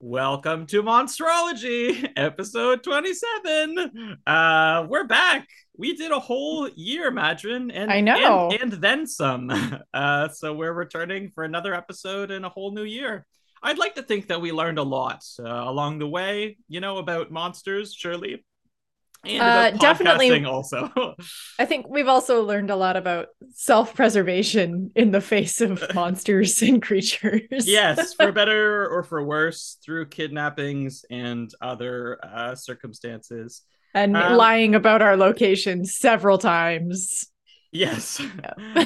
Welcome to Monstrology, episode 27. Uh, we're back. We did a whole year, Madrin, and I know. and, and then some. Uh, so we're returning for another episode in a whole new year. I'd like to think that we learned a lot uh, along the way, you know, about monsters, surely. And Uh, definitely- also. I think we've also learned a lot about self preservation in the face of monsters and creatures. yes, for better or for worse, through kidnappings and other uh, circumstances. and Um, lying about our location several times. Yes.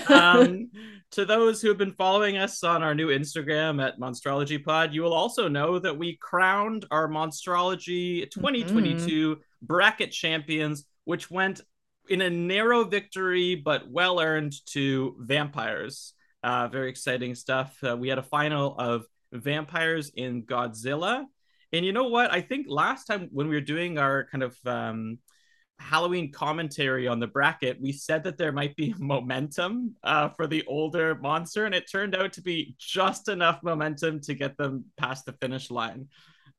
Um, to those who have been following us on our new Instagram at Monstrology Pod, you will also know that we crowned our Monstrology 2022 bracket champions, which went in a narrow victory but well earned to Vampires. Uh, very exciting stuff. Uh, we had a final of Vampires in Godzilla. And you know what? I think last time when we were doing our kind of um, Halloween commentary on the bracket, we said that there might be momentum uh, for the older monster, and it turned out to be just enough momentum to get them past the finish line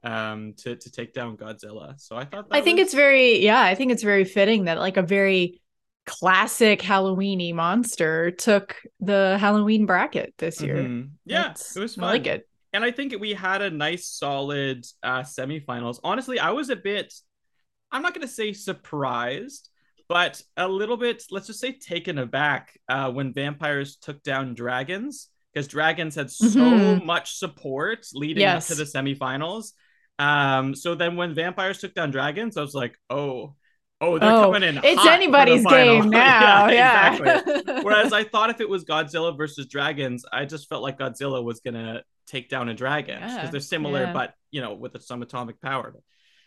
um, to to take down Godzilla. So I thought that I think was- it's very, yeah, I think it's very fitting that like a very classic Halloweeny monster took the Halloween bracket this year. Mhm. yeah, That's- it was I fun. like it. and I think we had a nice solid uh semifinals. Honestly, I was a bit I'm not going to say surprised, but a little bit let's just say taken aback uh when vampires took down dragons because dragons had so Mhm. much support leading Yes. up to the semifinals. Um so then when vampires took down dragons, I was like, "Oh, oh, they're Oh, coming in It's anybody's game now. yeah. exactly. Whereas I thought if it was Godzilla versus dragons, I just felt like Godzilla was gonna take down a dragon because Yeah, they're similar, yeah. but you know, with some atomic power.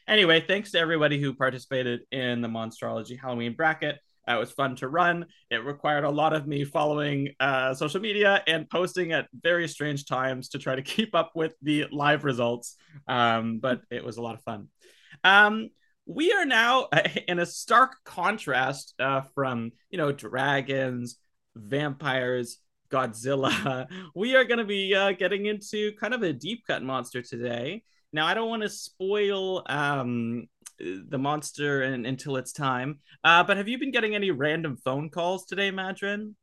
Anyway, thanks to everybody who participated in the Monstrology Halloween bracket. It was fun to run. It required a lot of me following uh, social media and posting at very strange times to try to keep up with the live results. Um, but it was a lot of fun. Um, we are now in a stark contrast uh, from you know dragons, vampires, Godzilla. We are going to be uh, getting into kind of a deep cut monster today. Now, I don't want to spoil um, the monster in, until it's time, uh, but have you been getting any random phone calls today, Madrin?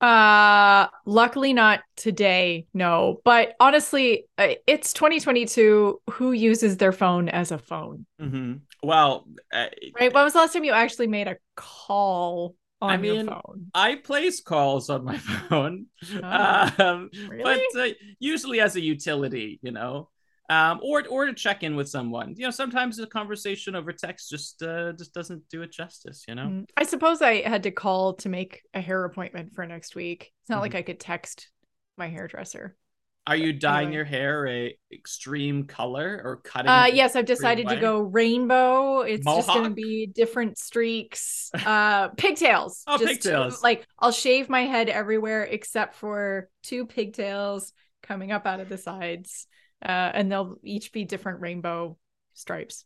Uh, luckily not today, no. But honestly, it's 2022. Who uses their phone as a phone? Mm-hmm. Well, uh, Right? When was the last time you actually made a call on I mean, your phone? I place calls on my phone, Oh, um, really? but uh, usually as a utility, you know, um, or or to check in with someone. You know, sometimes a conversation over text just uh, just doesn't do it justice. You know. Mm, I suppose I had to call to make a hair appointment for next week. It's not Mm-hmm. like I could text my hairdresser. Are you dyeing anyway. your hair a extreme color or cutting? Uh, yes, I've decided to go rainbow. It's just going to be different streaks. Uh, pigtails. Oh, Just pigtails. like I'll shave my head everywhere except for two pigtails coming up out of the sides, uh, and they'll each be different rainbow stripes.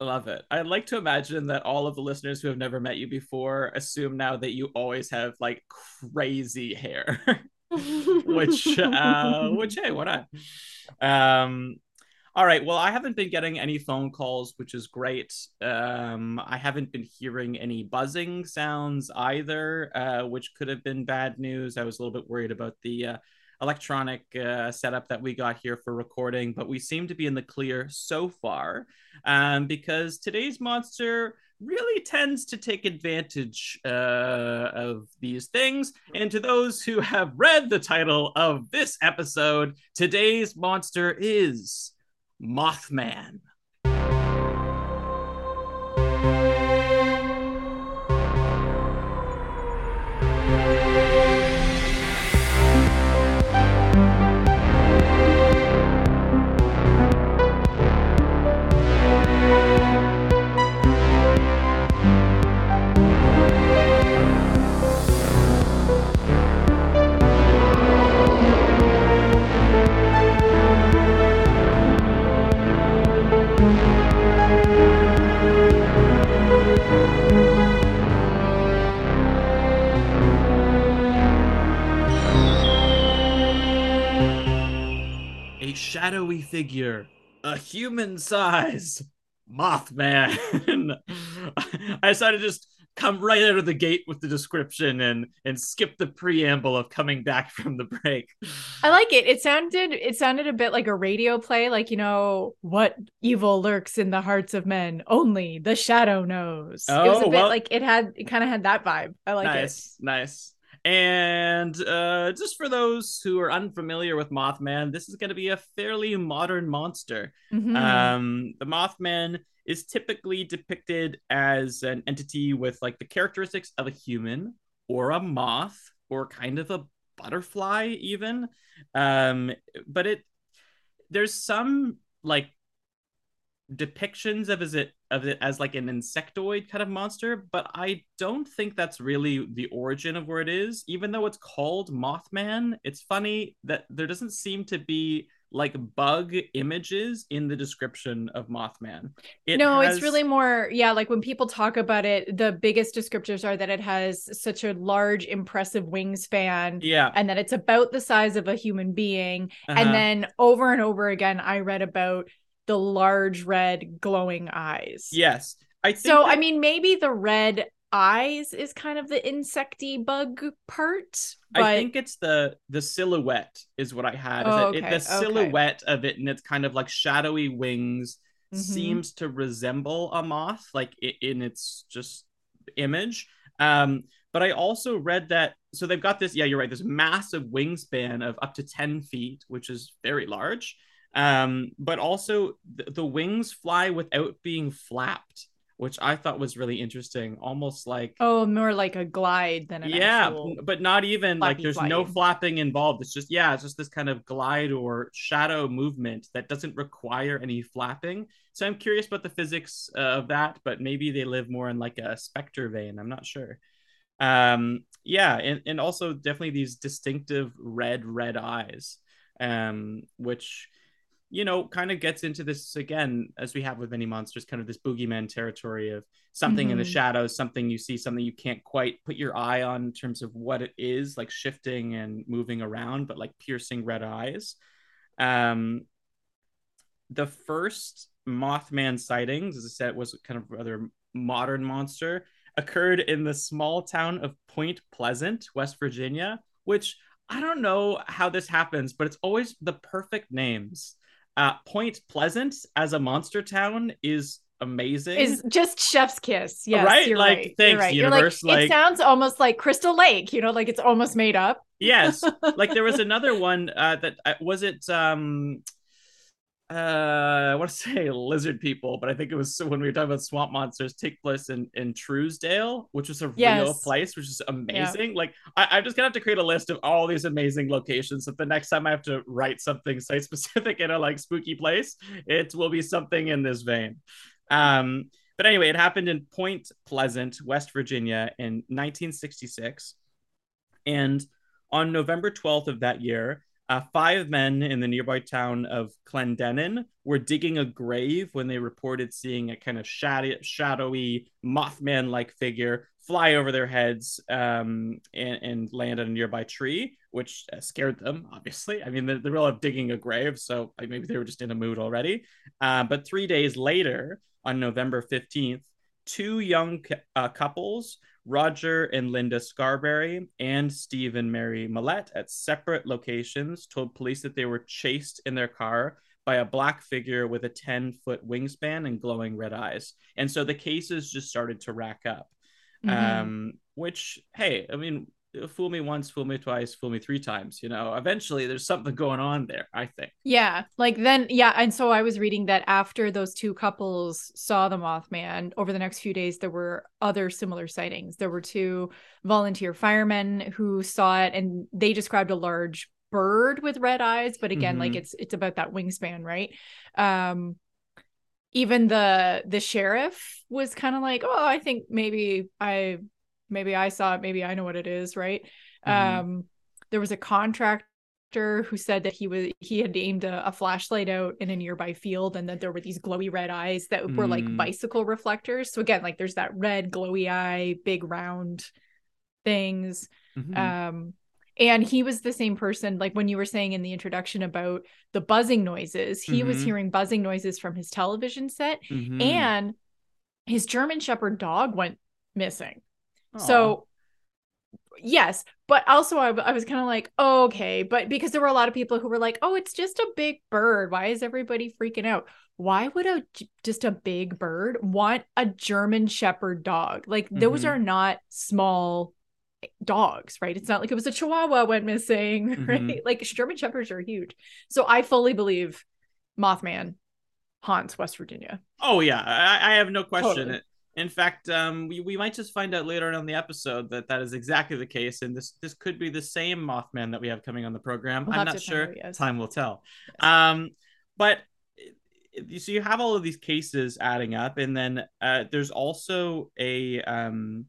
Love it. I'd like to imagine that all of the listeners who have never met you before assume now that you always have like crazy hair. which uh which hey why not um all right well i haven't been getting any phone calls which is great um i haven't been hearing any buzzing sounds either uh which could have been bad news i was a little bit worried about the uh, electronic uh, setup that we got here for recording but we seem to be in the clear so far um because today's monster really tends to take advantage uh, of these things. And to those who have read the title of this episode, today's monster is Mothman. Shadowy figure a human size Mothman. I decided to just come right out of the gate with the description and and skip the preamble of coming back from the break. I like it. It sounded it sounded a bit like a radio play, like you know what evil lurks in the hearts of men. Only the shadow knows. Oh, it was a oh, bit well, like it had it kind of had that vibe. I like nice, it. Nice, nice. And uh, just for those who are unfamiliar with Mothman, this is going to be a fairly modern monster. Mm-hmm. Um, the Mothman is typically depicted as an entity with like the characteristics of a human or a moth or kind of a butterfly, even. Um, but it there's some like depictions of as it of it as like an insectoid kind of monster, but I don't think that's really the origin of where it is. Even though it's called Mothman, it's funny that there doesn't seem to be like bug images in the description of Mothman. It no, has... it's really more, yeah, like when people talk about it, the biggest descriptors are that it has such a large, impressive wingspan. Yeah. And that it's about the size of a human being. Uh-huh. And then over and over again, I read about the large red glowing eyes. Yes. I so that... I mean maybe the red eyes is kind of the insecty bug part. But... I think it's the the silhouette is what I had. Oh, okay. it, the silhouette okay. of it and it's kind of like shadowy wings mm-hmm. seems to resemble a moth, like in its just image. Um, but I also read that so they've got this, yeah, you're right, this massive wingspan of up to 10 feet, which is very large. Um, but also th- the wings fly without being flapped, which I thought was really interesting. Almost like oh, more like a glide than a yeah, but not even like there's no flapping involved. It's just yeah, it's just this kind of glide or shadow movement that doesn't require any flapping. So I'm curious about the physics uh, of that, but maybe they live more in like a specter vein. I'm not sure. Um, yeah, and, and also definitely these distinctive red red eyes, um, which you know, kind of gets into this again, as we have with many monsters, kind of this boogeyman territory of something mm-hmm. in the mm-hmm. shadows, something you see, something you can't quite put your eye on in terms of what it is, like shifting and moving around, but like piercing red eyes. Um, the first Mothman sightings, as I said, was kind of rather modern monster, occurred in the small town of Point Pleasant, West Virginia, which I don't know how this happens, but it's always the perfect names. Uh, Point Pleasant as a monster town is amazing. Is just chef's kiss. Yes, right. You're like, right. thanks, right. universe. Like, like, it sounds almost like Crystal Lake. You know, like it's almost made up. yes. Like there was another one uh, that uh, was it. um uh, I want to say lizard people, but I think it was when we were talking about swamp monsters take place in in Truesdale, which is a yes. real place, which is amazing. Yeah. Like I, am just gonna have to create a list of all these amazing locations. So the next time I have to write something site specific in a like spooky place, it will be something in this vein. Um, but anyway, it happened in Point Pleasant, West Virginia, in 1966, and on November 12th of that year, uh, five men in the nearby town of Clendenin were digging a grave when they reported seeing a kind of shadowy, shadowy Mothman like figure fly over their heads um, and, and, land on a nearby tree, which uh, scared them, obviously. I mean, they're, they're all digging a grave, so like, maybe they were just in a mood already. Uh, but three days later, on November 15th, two young uh, couples Roger and Linda Scarberry and Steve and Mary Mallette at separate locations told police that they were chased in their car by a black figure with a 10 foot wingspan and glowing red eyes. And so the cases just started to rack up. Mm-hmm. Um, which, hey, I mean, fool me once, fool me twice, fool me three times. You know, eventually there's something going on there, I think. Yeah. Like then, yeah. And so I was reading that after those two couples saw the Mothman, over the next few days, there were other similar sightings. There were two volunteer firemen who saw it and they described a large bird with red eyes. But again, mm-hmm. like it's it's about that wingspan, right? Um, even the the sheriff was kind of like, oh, I think maybe I maybe I saw it, maybe I know what it is, right? Mm-hmm. Um, there was a contractor who said that he was he had aimed a, a, flashlight out in a nearby field and that there were these glowy red eyes that mm. were like mm. bicycle reflectors. So again, like there's that red glowy eye, big round things. Mm-hmm. Um, and he was the same person like when you were saying in the introduction about the buzzing noises he was Mhm. hearing buzzing noises from his television set Mhm. and his german shepherd dog went missing Aw. so yes but also i, I was kind of like oh, okay but because there were a lot of people who were like oh it's just a big bird why is everybody freaking out why would a just a big bird want a german shepherd dog like those Mhm. are not small dogs right it's not like it was a chihuahua went missing right Mhm. like german shepherds are huge so i fully believe mothman haunts west virginia Oh yeah, I, I have no question. Totally. In fact, um, we, we might just find out later on the episode that that is exactly the case, and this this could be the same Mothman that we have coming on the program. We'll I'm not sure. yes. Time will tell. Um, but uh, so you have all of these cases adding up, and then uh, there's also a um,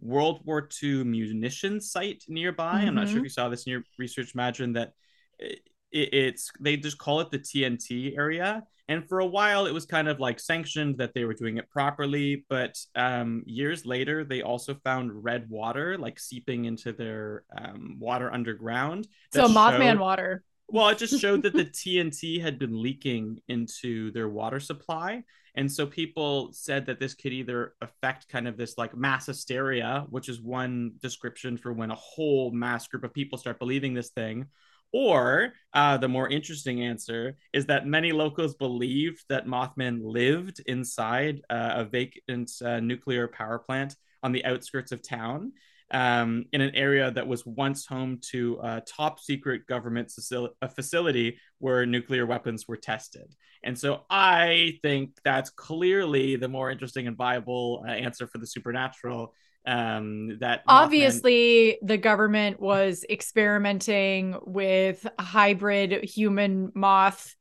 World War II munition site nearby. I'm not sure if you saw this in your research, Imagine that it, it's they just call it the TNT area. And for a while, it was kind of like sanctioned that they were doing it properly. But um, years later, they also found red water like seeping into their um, water underground. so mothman showed- water well, it just showed that the TNT had been leaking into their water supply. And so people said that this could either affect kind of this like mass hysteria, which is one description for when a whole mass group of people start believing this thing. Or uh, the more interesting answer is that many locals believed that Mothman lived inside uh, a vacant uh, nuclear power plant on the outskirts of town um, in an area that was once home to a top secret government facil- a facility where nuclear weapons were tested. And so I think that's clearly the more interesting and viable uh, answer for the supernatural. Um, that Mothman- obviously the government was experimenting with hybrid human moth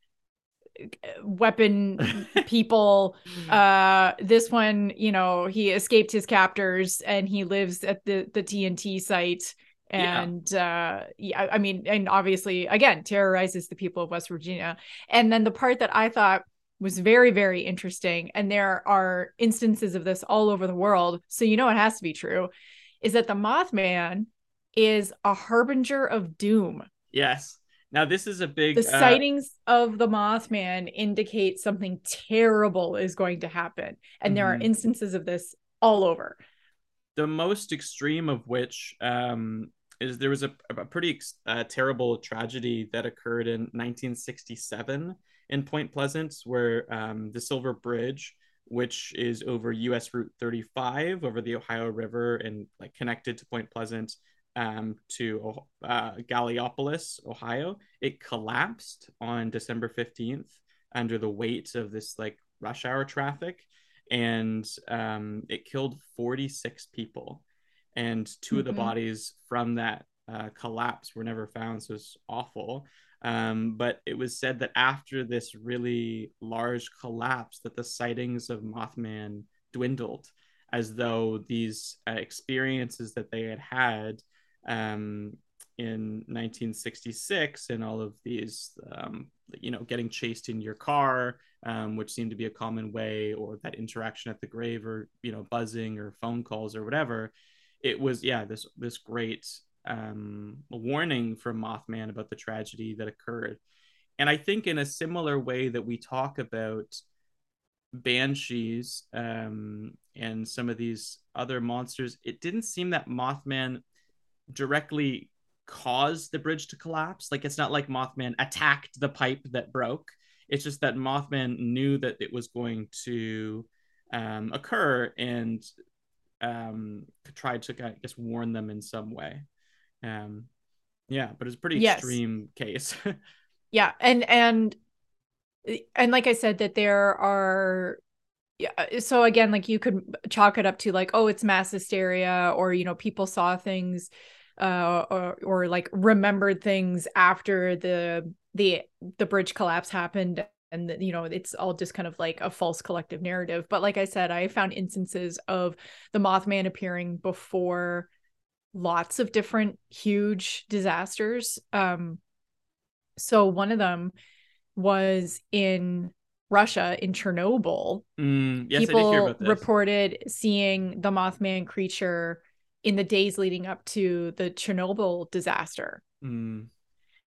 uh, weapon people. Uh this one you know he escaped his captors and he lives at the the tnt site. Yeah. and uh yeah i mean and obviously again terrorizes the people of west virginia. And then the part that i thought was very very interesting. And there are instances of this all over the world. So you know it has to be true is that the mothman is a harbinger of doom. Yes. Now this is a big the uh, sightings of the mothman indicate something terrible is going to happen. And there are Mhm. instances of this all over. The most extreme of which um, is there was a, a pretty uh, terrible tragedy that occurred in 1967 in Point Pleasant, where um, the Silver Bridge, which is over U.S. Route 35 over the Ohio River and like connected to Point Pleasant um, to uh, Gallipolis, Ohio, it collapsed on December 15th under the weight of this like rush hour traffic and um, it killed 46 people and 2 of the Mhm. bodies from that uh, collapse were never found so it's awful um, but it was said that after this really large collapse that the sightings of mothman dwindled as though these uh, experiences that they had had um, in 1966 and all of these um, you know getting chased in your car um, which seemed to be a common way or that interaction at the grave or you know buzzing or phone calls or whatever it was yeah this this great um, warning from mothman about the tragedy that occurred. And i think in a similar way that we talk about banshees um, and some of these other monsters it didn't seem that mothman directly caused the bridge to collapse. Like it's not like mothman attacked the pipe that broke. It's just that mothman knew that it was going to um, occur and um, tried to i guess warn them in some way um, yeah but it's a pretty Yes. extreme case. Yeah and and and like i said that there are yeah so again like you could chalk it up to like oh it's mass hysteria or you know people saw things uh or or like remembered things after the the the bridge collapse happened. And you know it's all just kind of like a false collective narrative. But like i said i found instances of the mothman appearing before lots of different huge disasters um so one of them was in Russia in Chernobyl. Mm, yes, People hear about this. reported seeing the Mothman creature in the days leading up to the Chernobyl disaster. Mm.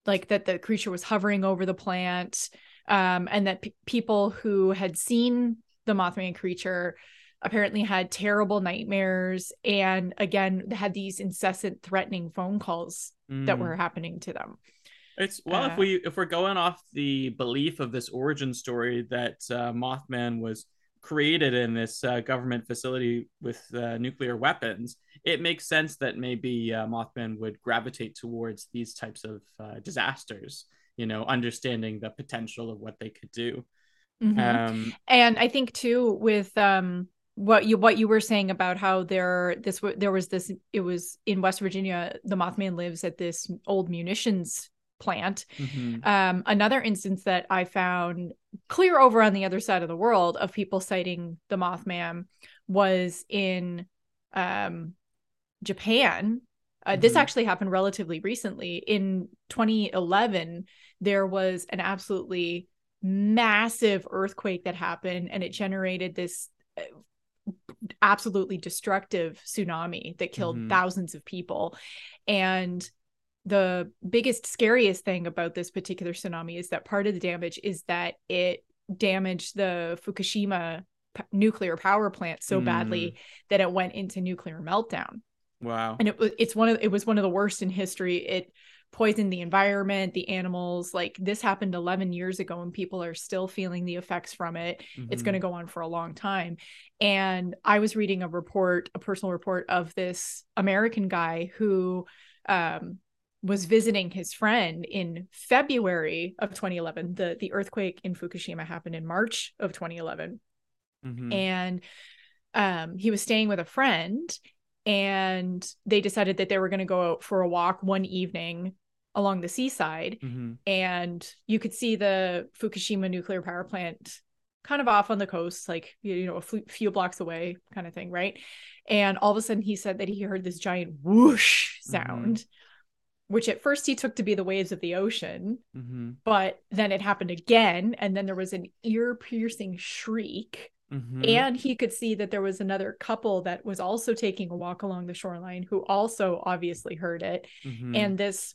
Like that the creature was hovering over the plant, um, and that p- people who had seen the Mothman creature apparently had terrible nightmares and again had these incessant threatening phone calls Mm. that were happening to them. It's well, if Uh, we if we're going off the belief of this origin story that uh, Mothman was created in this uh, government facility with uh, nuclear weapons, it makes sense that maybe uh, Mothman would gravitate towards these types of uh, disasters. You know, understanding the potential of what they could do. Mhm. Um, and I think too with um what you what you were saying about how there this there was this it was in West Virginia the Mothman lives at this old munitions plant mhm. um another instance that I found clear over on the other side of the world of people sighting the Mothman was in um Japan uh, this Mhm. actually happened relatively recently in 2011 there was an absolutely massive earthquake that happened and it generated this uh, absolutely destructive tsunami that killed Mhm. thousands of people and the biggest scariest thing about this particular tsunami is that part of the damage is that it damaged the Fukushima p- nuclear power plant so badly that it went into nuclear meltdown Wow. and it was it's one of it was one of the worst in history it poisoned the environment the animals like this happened 11 years ago and people are still feeling the effects from it it's Mhm. going to go on for a long time and i was reading a report a personal report of this american guy who um was visiting his friend in February of 2011. The the earthquake in Fukushima happened in March of 2011 Mhm. and um, he was staying with a friend and they decided that they were going to go out for a walk one evening along the seaside Mhm. and you could see the fukushima nuclear power plant kind of off on the coast like you know a few- blocks away kind of thing right and all of a sudden he said that he heard this giant whoosh sound which at first he took to be the waves of the ocean Mhm. but then it happened again and then there was an ear piercing shriek Mhm. and he could see that there was another couple that was also taking a walk along the shoreline who also obviously heard it. Mhm. And this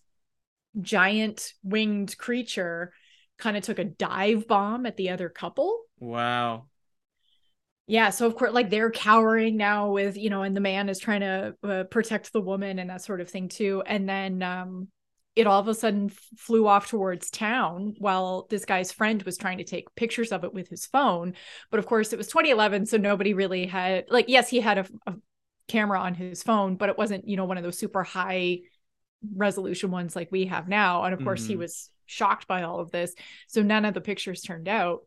giant winged creature kind of took a dive bomb at the other couple. wow. Yeah. So, of course, like they're cowering now with, you know, and the man is trying to uh, protect the woman and that sort of thing too. And then, um, it all of a sudden flew off towards town while this guy's friend was trying to take pictures of it with his phone. But of course, it was 2011, so nobody really had like yes, he had a, a camera on his phone, but it wasn't you know one of those super high resolution ones like we have now. And of course, he Mhm. was shocked by all of this, so none of the pictures turned out.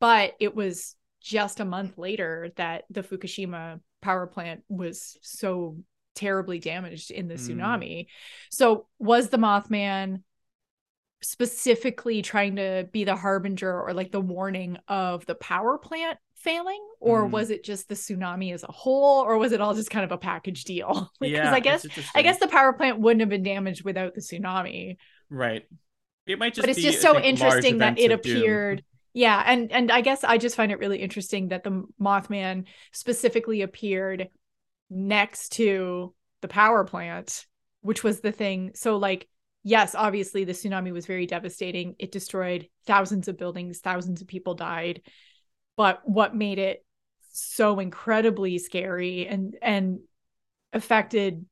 But it was just a month later that the Fukushima power plant was so terribly damaged in the Mm. tsunami. So was the Mothman specifically trying to be the harbinger or like the warning of the power plant failing or Mm. was it just the tsunami as a whole or was it all just kind of a package deal because yeah. i guess i guess the power plant wouldn't have been damaged without the tsunami Right. It might just but it's be, just so think, interesting that it doom. appeared yeah and and i guess i just find it really interesting that the mothman specifically appeared next to the power plant which was the thing so like yes obviously the tsunami was very devastating it destroyed thousands of buildings thousands of people died but what made it so incredibly scary and and affected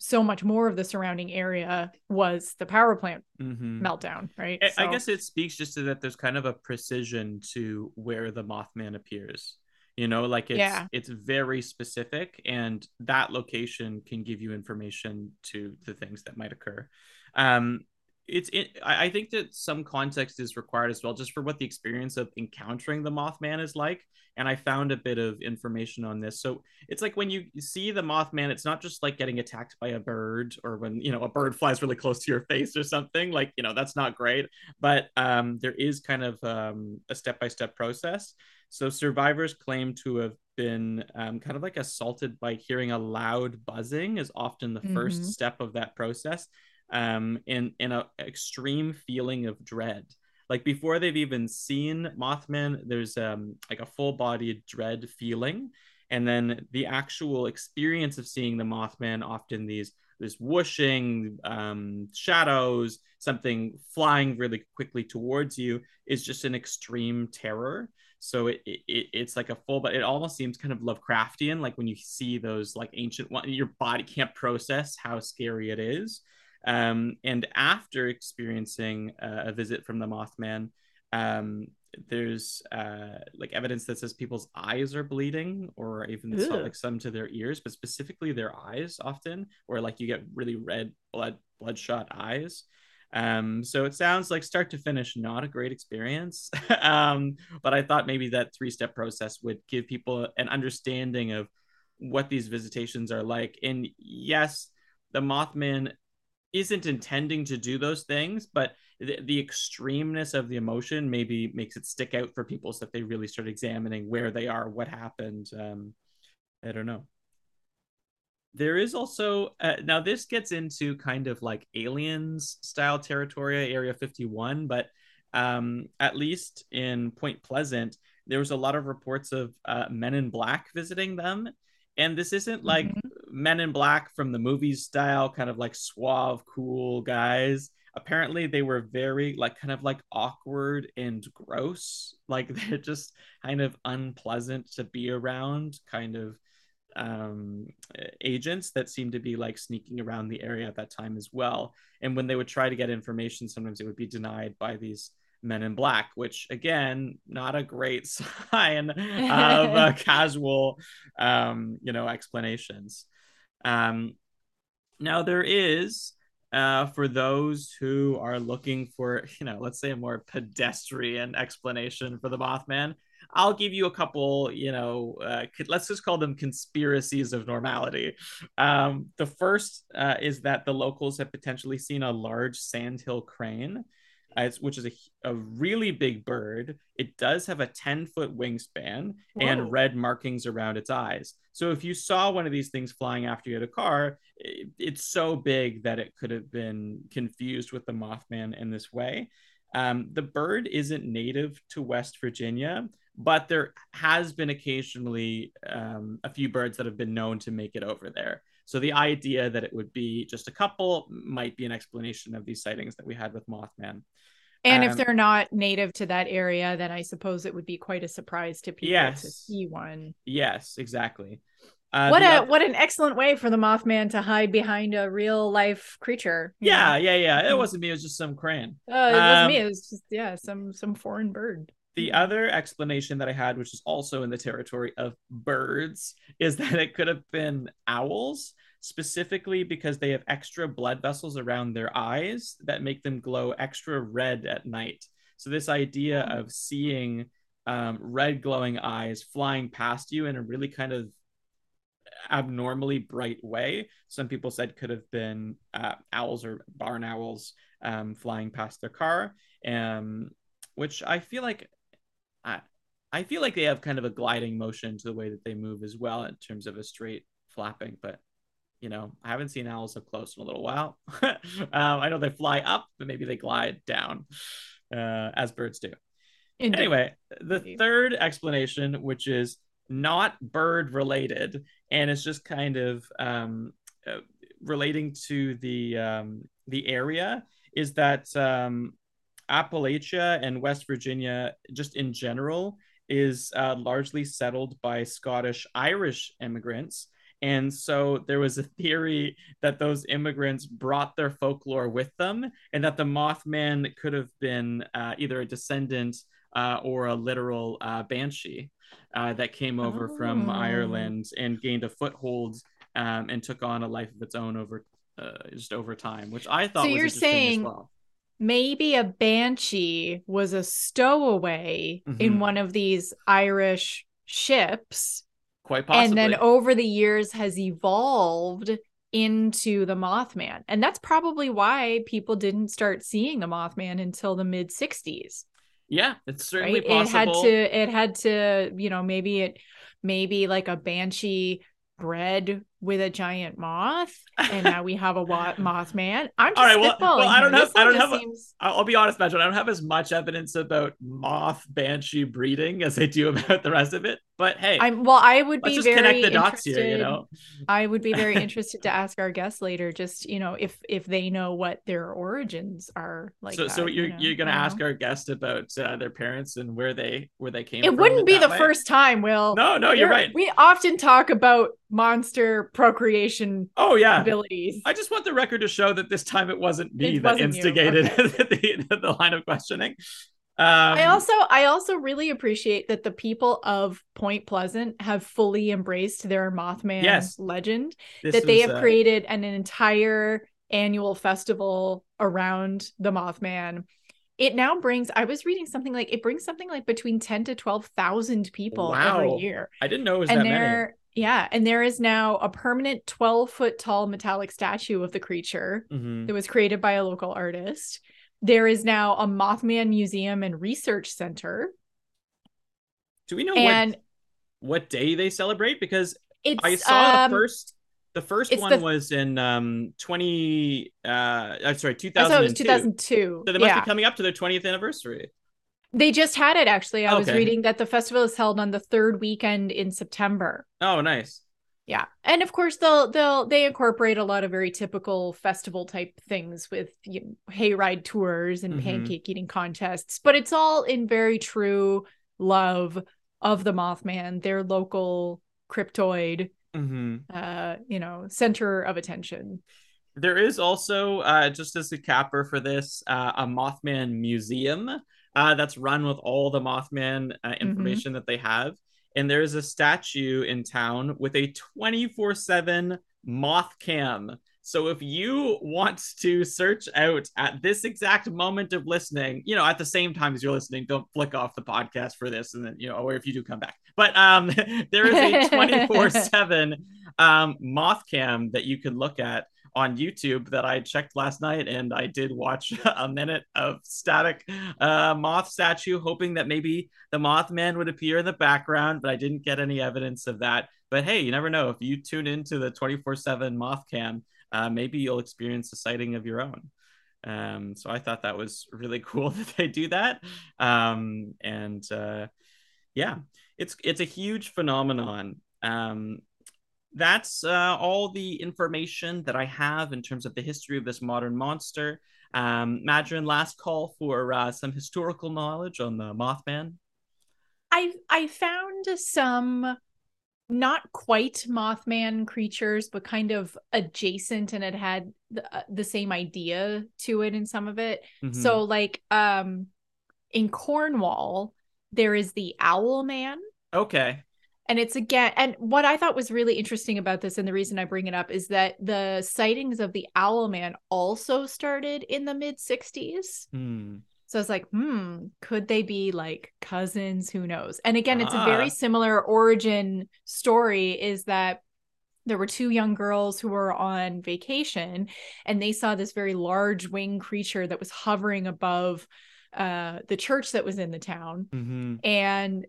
so much more of the surrounding area was the power plant Mhm. meltdown right I- I guess it speaks just to that there's kind of a precision to where the Mothman appears. You know, like it's Yeah. it's very specific, and that location can give you information to the things that might occur. Um, it's it, I I think that some context is required as well, just for what the experience of encountering the Mothman is like. And I found a bit of information on this. So it's like when you see the Mothman, it's not just like getting attacked by a bird or when you know a bird flies really close to your face or something. Like you know that's not great but um, there is kind of um, a step-by-step process so survivors claim to have been um, kind of like assaulted by hearing a loud buzzing is often the first Mhm. step of that process um, in in a extreme feeling of dread like before they've even seen mothman there's um like a full-bodied dread feeling and then the actual experience of seeing the Mothman, often these this whooshing um, shadows, something flying really quickly towards you, is just an extreme terror. So it, it it's like a full, but it almost seems kind of Lovecraftian, like when you see those like ancient one, your body can't process how scary it is. Um, and after experiencing uh, a visit from the Mothman, um, there's uh, like evidence that says people's eyes are bleeding, or even like some to their ears, but specifically their eyes often, or like you get really red blood bloodshot eyes. Um, so it sounds like start to finish, not a great experience. um, but I thought maybe that three step process would give people an understanding of what these visitations are like. And yes, the Mothman isn't intending to do those things, but the, the extremeness of the emotion maybe makes it stick out for people so that they really start examining where they are, what happened. Um, I don't know. There is also uh, now this gets into kind of like aliens style territory, Area 51, but um, at least in Point Pleasant, there was a lot of reports of uh, men in black visiting them. And this isn't like mm-hmm. Men in black from the movies style, kind of like suave, cool guys. Apparently, they were very like kind of like awkward and gross. Like they're just kind of unpleasant to be around, kind of um, agents that seemed to be like sneaking around the area at that time as well. And when they would try to get information, sometimes it would be denied by these men in black, which again, not a great sign of uh, casual, um, you know, explanations. Um, now there is uh, for those who are looking for, you know, let's say a more pedestrian explanation for the Mothman, I'll give you a couple, you know, uh, let's just call them conspiracies of normality. Um, the first uh, is that the locals have potentially seen a large sandhill crane uh, which is a, a really big bird. It does have a 10 foot wingspan Whoa. and red markings around its eyes. So if you saw one of these things flying after you at a car, it, it's so big that it could have been confused with the Mothman in this way. Um, the bird isn't native to West Virginia, but there has been occasionally um, a few birds that have been known to make it over there. So the idea that it would be just a couple might be an explanation of these sightings that we had with Mothman. And um, if they're not native to that area, then I suppose it would be quite a surprise to people yes. to see one. Yes, exactly. Uh, what a other... what an excellent way for the Mothman to hide behind a real life creature. Yeah, know? yeah, yeah. It mm-hmm. wasn't me. It was just some crane. Uh, it um, wasn't me. It was just yeah, some some foreign bird. The other explanation that I had, which is also in the territory of birds, is that it could have been owls specifically because they have extra blood vessels around their eyes that make them glow extra red at night. So, this idea hmm. of seeing um, red glowing eyes flying past you in a really kind of abnormally bright way, some people said could have been uh, owls or barn owls um, flying past their car, um, which I feel like. I, I feel like they have kind of a gliding motion to the way that they move as well in terms of a straight flapping, but you know, I haven't seen owls up close in a little while. um, I know they fly up, but maybe they glide down, uh, as birds do. Indeed. Anyway, the third explanation, which is not bird related, and it's just kind of um, uh, relating to the um, the area, is that um, Appalachia and West Virginia, just in general, is uh, largely settled by Scottish Irish immigrants and so there was a theory that those immigrants brought their folklore with them, and that the Mothman could have been uh, either a descendant uh, or a literal uh, banshee uh, that came over oh. from Ireland and gained a foothold um, and took on a life of its own over uh, just over time, which I thought so was you're saying. Well. Maybe a banshee was a stowaway mm-hmm. in one of these Irish ships Quite possibly. And then over the years has evolved into the Mothman. And that's probably why people didn't start seeing the Mothman until the mid 60s. Yeah, it's certainly right? possible. It had to it had to, you know, maybe it maybe like a banshee bred with a giant moth, and now we have a wa- Mothman. I'm just All right, well, well, I don't here. have, This I don't have, seems- I'll be honest, Magic. I don't have as much evidence about moth banshee breeding as I do about the rest of it. But hey, I'm well. I would let's be just very connect the dots here. You know, I would be very interested to ask our guests later, just you know, if if they know what their origins are like. so that, so you're you know, gonna I don't ask our guest about uh, their parents and where they where they came. From it wouldn't be the way? first time, Will. No, no, you're There- right. We often talk about monster procreation Oh yeah. abilities. I just want the record to show that this time it wasn't me It that wasn't instigated the, the line of questioning. Um, I also I also really appreciate that the people of Point Pleasant have fully embraced their Mothman Yes. legend. that they have uh, created an entire annual festival around the Mothman. It now brings I was reading something like it brings something like between 10 to 12,000 people Wow. every year. I didn't know it was and that many. Yeah, and there is now a permanent 12 foot tall metallic statue of the creature Mhm. that was created by a local artist. There is now a Mothman Museum and Research Center. Do we know and what what day they celebrate? Because it's I saw um, the first. The first one the- was in um 20 uh I'm sorry I thought it was 2002. 2002. So they must yeah. be coming up to their 20th anniversary. They just had it actually. I was reading that the festival is held on the third weekend in September. Oh, nice. Yeah. And of course they'll they'll they incorporate a lot of very typical festival type things with you know, hayride tours and Mhm. pancake eating contests, but it's all in very true love of the Mothman, their local cryptoid hmm uh, you know, center of attention. There is also, uh, just as a capper for this, uh, a Mothman museum uh, that's run with all the Mothman uh, Mm-hmm. information that they have. And there is a statue in town with a 24 7 moth cam. So if you want to search out at this exact moment of listening, you know, at the same time as you're listening, don't flick off the podcast for this, and then you know, or if you do come back. But um, there is a 24 seven um moth cam that you can look at on YouTube that I checked last night, and I did watch a minute of static uh, moth statue, hoping that maybe the Mothman would appear in the background, but I didn't get any evidence of that. But hey, you never know. If you tune into the 24 7 moth cam, uh, maybe you'll experience a sighting of your own. Um, so I thought that was really cool that they do that. Um, and uh, yeah, it's it's a huge phenomenon. Um, that's uh, all the information that I have in terms of the history of this modern monster. Um, Madron, last call for uh, some historical knowledge on the Mothman. I I found some not quite Mothman creatures, but kind of adjacent, and it had the, uh, the same idea to it in some of it. Mhm. So, like, um, in Cornwall, there is the Owl Man, okay, and it's again. And what I thought was really interesting about this, and the reason I bring it up, is that the sightings of the Owl Man also started in the mid '60s. Hmm. So I was like, hmm, could they be like cousins? Who knows? And again, it's a Ah. very similar origin story is that there were two young girls who were on vacation and they saw this very large winged creature that was hovering above uh, the church that was in the town. hmm And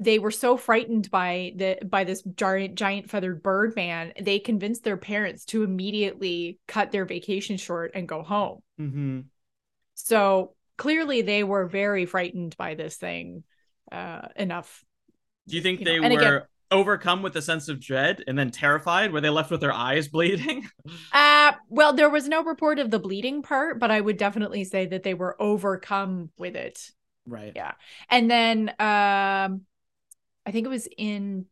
they were so frightened by the by this giant giant feathered bird man, they convinced their parents to immediately cut their vacation short and go home. hmm So clearly they were very frightened by this thing uh enough. Do you think You they and were again- overcome with a sense of dread and then terrified? Were they left with their eyes bleeding? Uh well there was no report of the bleeding part, but I would definitely say that they were overcome with it. right. Yeah. And then um I think it was in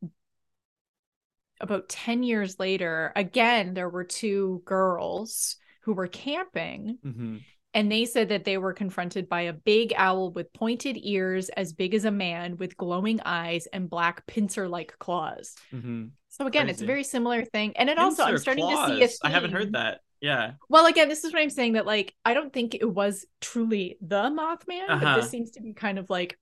about 10 years later, again there were two girls who were camping hmm and they said that they were confronted by a big owl with pointed ears as big as a man with glowing eyes and black pincer-like claws. hmm So again, it's a very similar thing. And it also I'm Pincer starting to see a claws. I haven't heard that. Yeah. Well, again, this is what I'm saying that like I don't think it was truly the Mothman, but Uh-huh. this seems to be kind of like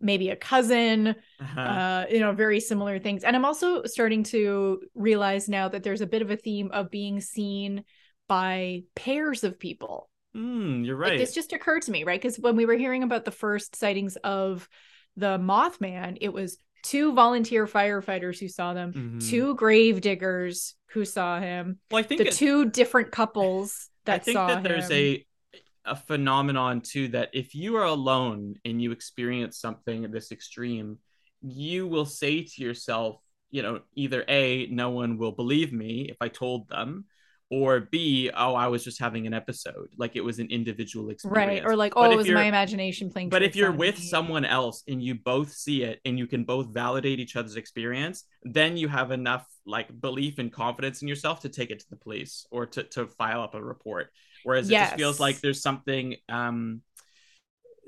maybe a cousin, Uh-huh. uh, you know, very similar things. And I'm also starting to realize now that there's a bit of a theme of being seen by pairs of people. Mm, you're right. Like this just occurred to me, right? Because when we were hearing about the first sightings of the Mothman, it was two volunteer firefighters who saw them, Mhm. two grave diggers who saw him, Well, I think the it- two different couples that I think saw that there's him. a a phenomenon too that if you are alone and you experience something this extreme, you will say to yourself, you know, either A, no one will believe me if I told them, or B, oh, I was just having an episode. Like it was an individual experience. right or like oh it was my imagination playing But if you're with me. someone else and you both see it and you can both validate each other's experience, then you have enough like belief and confidence in yourself to take it to the police or to, to file up a report. Whereas it just feels like there's something um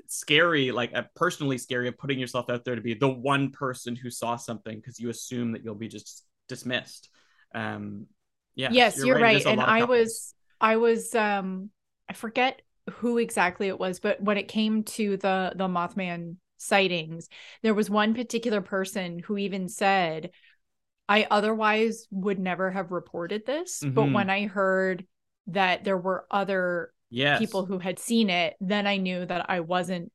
scary, like uh, personally scary of putting yourself out there to be the one person who saw something because you assume that you'll be just dismissed. Um yeah. yes you're, right, There's a and i was i was um i forget who exactly it was but when it came to the the mothman sightings there was one particular person who even said i otherwise would never have reported this but Mhm. when i heard that there were other yes. people who had seen it then i knew that i wasn't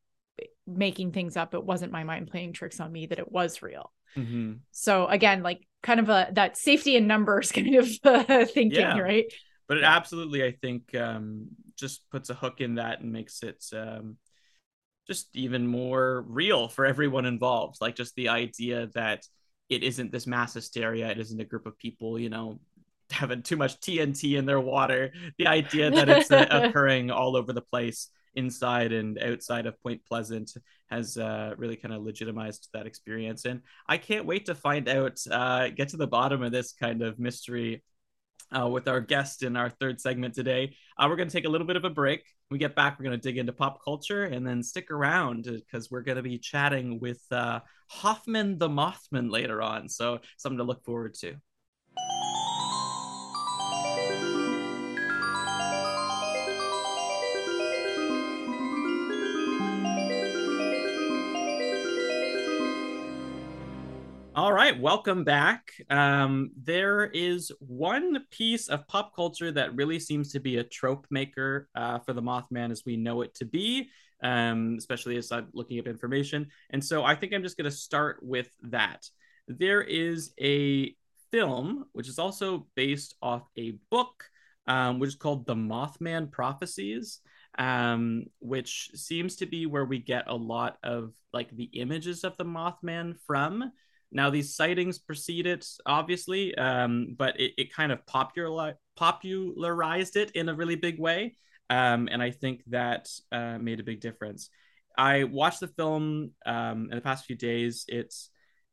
making things up it wasn't my mind playing tricks on me that it was real Mhm. so again like kind of a that safety in numbers kind of uh, thinking Yeah. right but it Yeah. absolutely i think um, just puts a hook in that and makes it um, just even more real for everyone involved like just the idea that it isn't this mass hysteria it isn't a group of people you know having too much tnt in their water the idea that it's uh, occurring all over the place inside and outside of point pleasant has uh, really kind of legitimized that experience and i can't wait to find out uh, get to the bottom of this kind of mystery uh, with our guest in our third segment today. Uh, we're going to take a little bit of a break. When we get back, we're going to dig into pop culture and then stick around because we're going to be chatting with uh, Hoffman the Mothman later on. So, something to look forward to. All right, welcome back. Um, there is one piece of pop culture that really seems to be a trope maker uh, for the Mothman as we know it to be, um, especially as I'm looking up information. And so I think I'm just going to start with that. There is a film which is also based off a book, um, which is called The Mothman Prophecies, um, which seems to be where we get a lot of like the images of the Mothman from. Now, these sightings precede it, obviously, um, but it, it kind of popular, popularized it in a really big way. Um, and I think that uh, made a big difference. I watched the film um, in the past few days. It's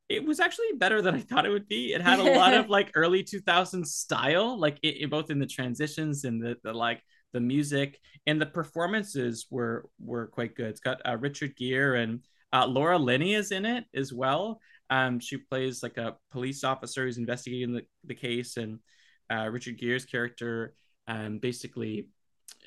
it was actually better than I thought it would be. It had a lot of like early 2000s style, like it, it, both in the transitions and the, the like the music and the performances were were quite good. It's got uh, Richard Gere and uh, Laura Linney is in it as well. Um, she plays like a police officer who's investigating the, the case, and uh, Richard Gere's character um, basically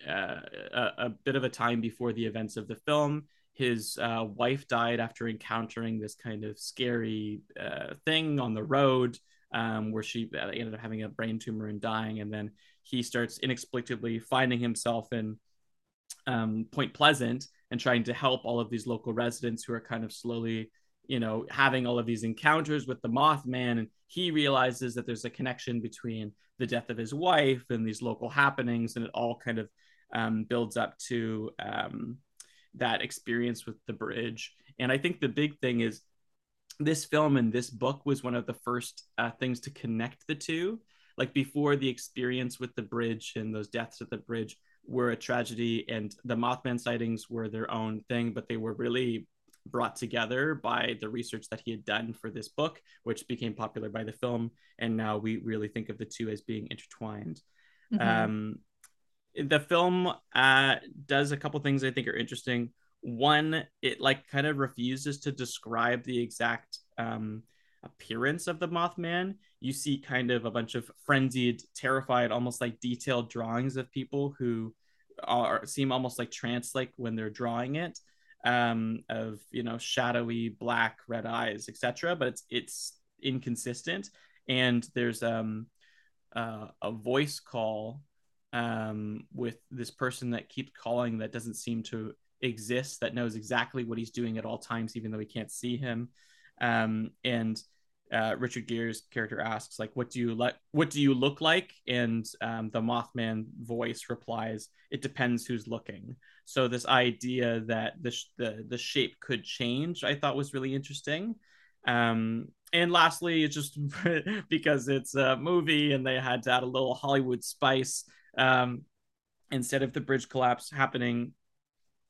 uh, a, a, bit of a time before the events of the film. His uh, wife died after encountering this kind of scary uh, thing on the road, um, where she ended up having a brain tumor and dying, and then he starts inexplicably finding himself in um, Point Pleasant and trying to help all of these local residents who are kind of slowly you know, having all of these encounters with the Mothman, and he realizes that there's a connection between the death of his wife and these local happenings, and it all kind of um, builds up to um, that experience with the bridge. And I think the big thing is this film and this book was one of the first uh, things to connect the two. Like before the experience with the bridge and those deaths at the bridge were a tragedy, and the Mothman sightings were their own thing, but they were really brought together by the research that he had done for this book, which became popular by the film. And now we really think of the two as being intertwined. Mm-hmm. Um, the film uh, does a couple things I think are interesting. One, it like kind of refuses to describe the exact um, appearance of the Mothman. You see kind of a bunch of frenzied, terrified, almost like detailed drawings of people who are seem almost like trance-like when they're drawing it um, of you know shadowy black red eyes etc but it's it's inconsistent. And there's um, uh, a voice call um, with this person that keeps calling that doesn't seem to exist that knows exactly what he's doing at all times even though we can't see him. Um, and uh, Richard Gere's character asks, like, "What do you like? What do you look like?" And um, the Mothman voice replies, "It depends who's looking." So this idea that the sh- the the shape could change, I thought was really interesting. Um, and lastly, it's just because it's a movie and they had to add a little Hollywood spice. Um, instead of the bridge collapse happening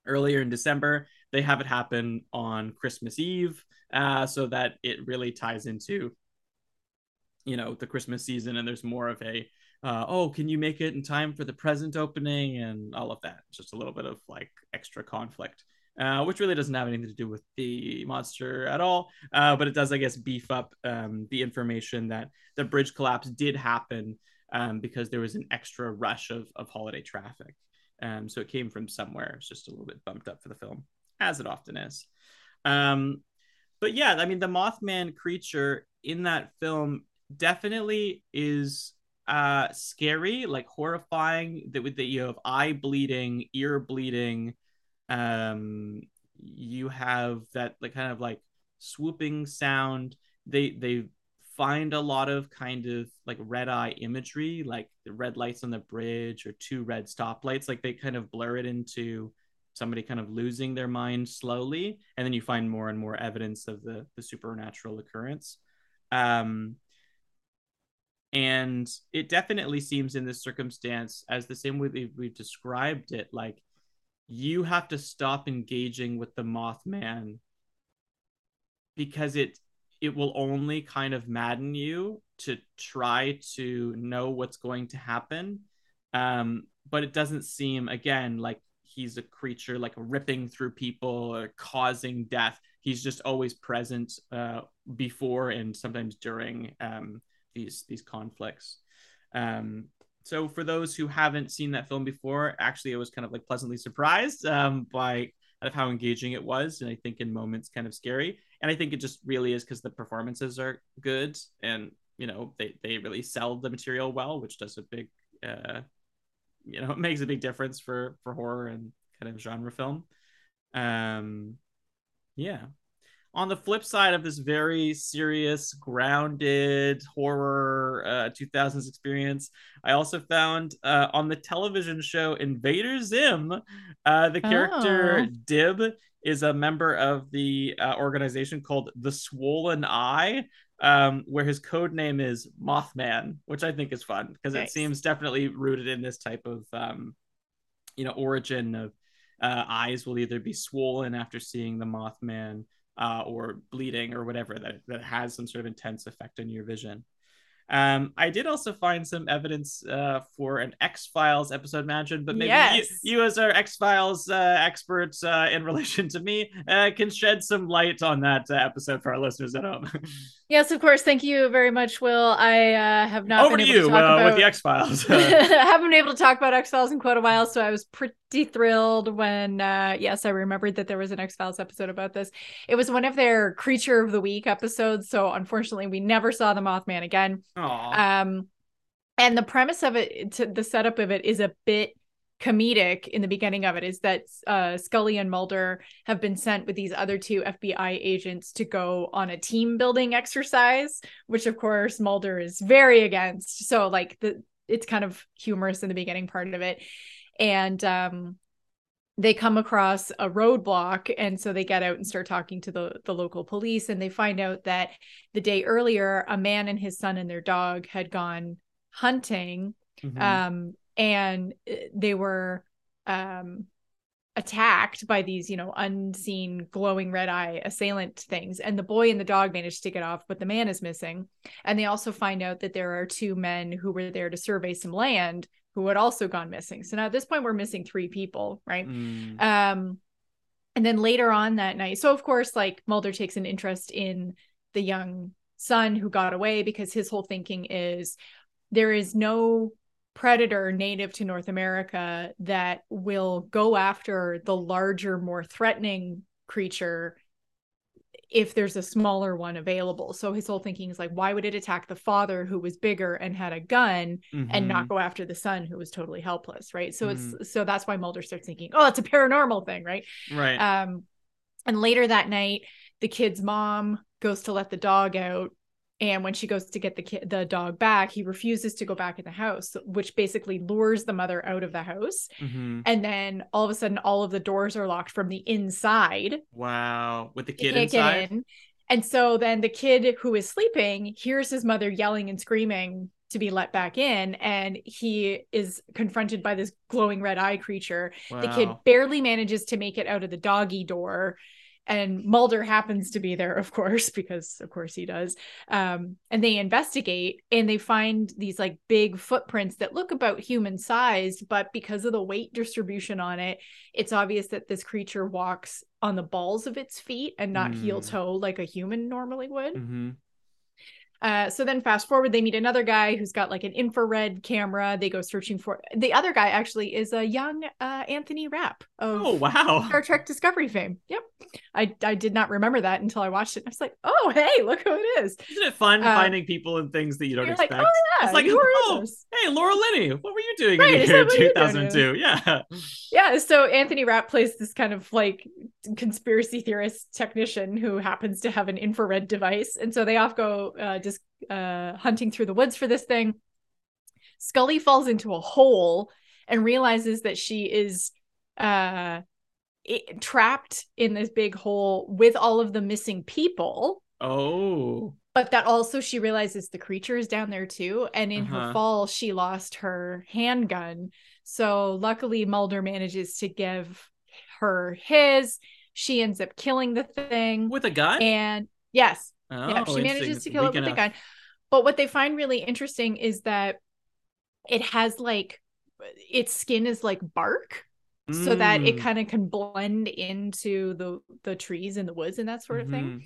earlier in December, they have it happen on Christmas Eve, uh, so that it really ties into, you know, the Christmas season, and there's more of a, uh, oh, can you make it in time for the present opening and all of that. Just a little bit of like extra conflict. Uh, which really doesn't have anything to do with the monster at all. Uh, but it does, I guess, beef up um, the information that the bridge collapse did happen um, because there was an extra rush of, of holiday traffic. Um, so it came from somewhere. It's just a little bit bumped up for the film, as it often is. Um, but yeah, I mean, the Mothman creature in that film definitely is uh, scary, like horrifying. That with the you have eye bleeding, ear bleeding um you have that like kind of like swooping sound they they find a lot of kind of like red eye imagery like the red lights on the bridge or two red stoplights like they kind of blur it into somebody kind of losing their mind slowly and then you find more and more evidence of the the supernatural occurrence um and it definitely seems in this circumstance as the same way we've described it like you have to stop engaging with the Mothman because it it will only kind of madden you to try to know what's going to happen. Um, but it doesn't seem again like he's a creature like ripping through people or causing death. He's just always present uh, before and sometimes during um, these these conflicts. Um, so for those who haven't seen that film before, actually, I was kind of like pleasantly surprised um, by of how engaging it was, and I think in moments kind of scary. And I think it just really is because the performances are good, and you know they they really sell the material well, which does a big, uh, you know, it makes a big difference for for horror and kind of genre film. Um, yeah, on the flip side of this very serious, grounded horror uh, 2000s experience, I also found uh, on the television show Invader Zim, uh, the character oh. Dib is a member of the uh, organization called the Swollen Eye, um, where his code name is Mothman, which I think is fun because nice. it seems definitely rooted in this type of, um, you know, origin of uh, eyes will either be swollen after seeing the Mothman uh, or bleeding or whatever that, that has some sort of intense effect on your vision. Um, I did also find some evidence uh, for an X Files episode mentioned, but maybe yes. you, you, as our X Files uh, experts uh, in relation to me, uh, can shed some light on that uh, episode for our listeners at home. yes, of course. Thank you very much, Will. I uh, have not over to you to about... with the X Files. I haven't been able to talk about X Files in quite a while, so I was pretty thrilled when, yes, I remembered that there was an X Files episode about this. It was one of their Creature of the Week episodes, so unfortunately, we never saw the Mothman again. Aww. Um, and the premise of it, to, the setup of it, is a bit comedic in the beginning of it. Is that uh, Scully and Mulder have been sent with these other two FBI agents to go on a team building exercise, which of course Mulder is very against. So like the it's kind of humorous in the beginning part of it, and um, they come across a roadblock and so they get out and start talking to the the local police and they find out that the day earlier a man and his son and their dog had gone hunting mm-hmm. um, and uh, they were um, attacked by these you know unseen glowing red eye assailant things and the boy and the dog managed to get off but the man is missing and they also find out that there are two men who were there to survey some land who had also gone missing. So now at this point we're missing three people, right? Mm. Um and then later on that night, so of course like Mulder takes an interest in the young son who got away because his whole thinking is there is no predator native to North America that will go after the larger more threatening creature if there's a smaller one available. So his whole thinking is like, why would it attack the father who was bigger and had a gun mm-hmm. and not mm-hmm. go after the son who was totally helpless, right? So mm-hmm. it's so that's why Mulder starts thinking, oh, it's a paranormal thing, right? Right. Um, and later that night, the kid's mom goes to let the dog out and when she goes to get the kid the dog back he refuses to go back in the house which basically lures the mother out of the house Mhm. and then all of a sudden all of the doors are locked from the inside Wow. With the kid inside. in. and so then the kid who is sleeping hears his mother yelling and screaming to be let back in and he is confronted by this glowing red eye creature the kid barely manages to make it out of the doggy door and mulder happens to be there of course because of course he does. Um, and they investigate and they find these like big footprints that look about human sized but because of the weight distribution on it it's obvious that this creature walks on the balls of its feet and not heel Mm. toe like a human normally would. Hmm uh, so then fast forward, they meet another guy who's got like an infrared camera. They go searching for the other guy. Actually, is a young uh, Anthony Rapp of Oh wow. Star Trek Discovery fame. Yep, I I did not remember that until I watched it. I was like, oh hey, look who it is. Isn't it fun Um, finding people and things that you don't You're like, expect? oh yeah, it's like, who are oh, hey, Laura Linney, what were you doing Right, in the year that what you're doing? 2002? Yeah. Yeah, so Anthony Rapp plays this kind of like conspiracy theorist technician who happens to have an infrared device, and so they off go uh, uh, hunting through the woods for this thing. Scully falls into a hole and realizes that she is uh, it, trapped in this big hole with all of the missing people. Oh. But that also she realizes the creature is down there too. And in her Uh-huh. fall, she lost her handgun. So luckily, Mulder manages to give her his. She ends up killing the thing. With a gun? And yes, oh, yeah, she manages to kill it with a gun. But what they find really interesting is that it has like its skin is like bark so that it Mm. kind of can blend into the the trees and the woods and that sort of thing.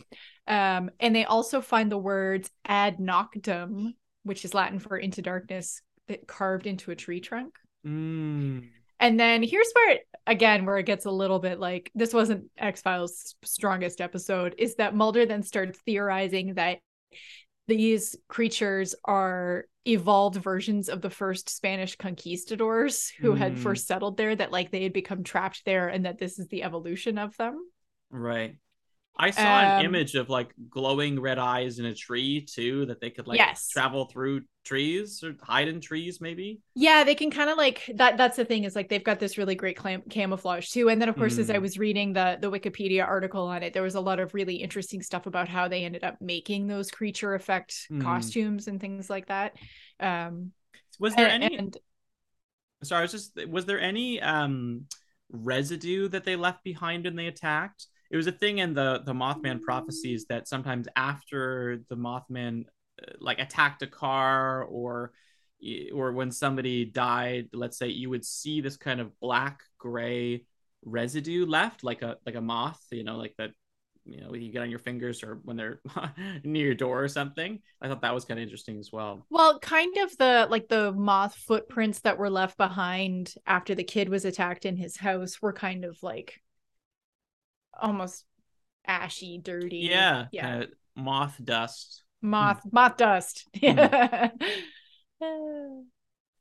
Mhm. Um, and they also find the words ad noctum, which is Latin for into darkness, that carved into a tree trunk. Mm. And then here's where again where it gets a little bit like this wasn't X Files' strongest episode is that Mulder then starts theorizing that these creatures are evolved versions of the first Spanish conquistadors who had Mm. first settled there that like they had become trapped there and that this is the evolution of them. Right. I saw an Um, image of like glowing red eyes in a tree too, that they could like Yes. travel through trees or hide in trees, maybe. Yeah, they can kind of like that. That's the thing is like they've got this really great clam- camouflage too. And then of course, as I Mm. was reading the the Wikipedia article on it, there was a lot of really interesting stuff about how they ended up making those creature effect Mm. costumes and things like that. Um, Was there and, any? and Sorry, I was just. Was there any um residue that they left behind when they attacked? It was a thing in the the Mothman prophecies that sometimes after the Mothman uh, like attacked a car or or when somebody died, let's say you would see this kind of black gray residue left, like a like a moth, you know, like that you know you get on your fingers or when they're near your door or something. I thought that was kind of interesting as well. well, kind of the like the moth footprints that were left behind after the kid was attacked in his house were kind of like almost ashy, dirty. Yeah, yeah. kind of moth dust. moth moth dust yeah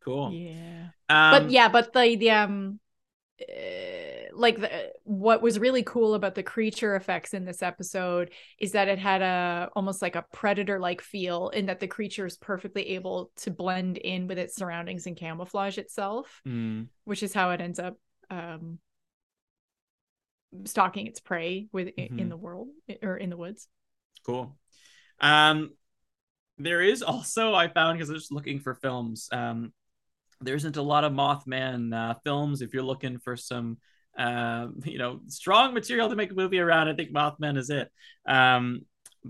Cool. yeah Um, but yeah but the the um uh, like the, what was really cool about the creature effects in this episode is that it had a almost like a predator like feel in that the creature is perfectly able to blend in with its surroundings and camouflage itself mm, which is how it ends up um stalking its prey with in Mhm. the world or in the woods cool. Um, there is also I found because I was looking for films. Um, there isn't a lot of Mothman uh, films. If you're looking for some, um, you know, strong material to make a movie around, I think Mothman is it. Um,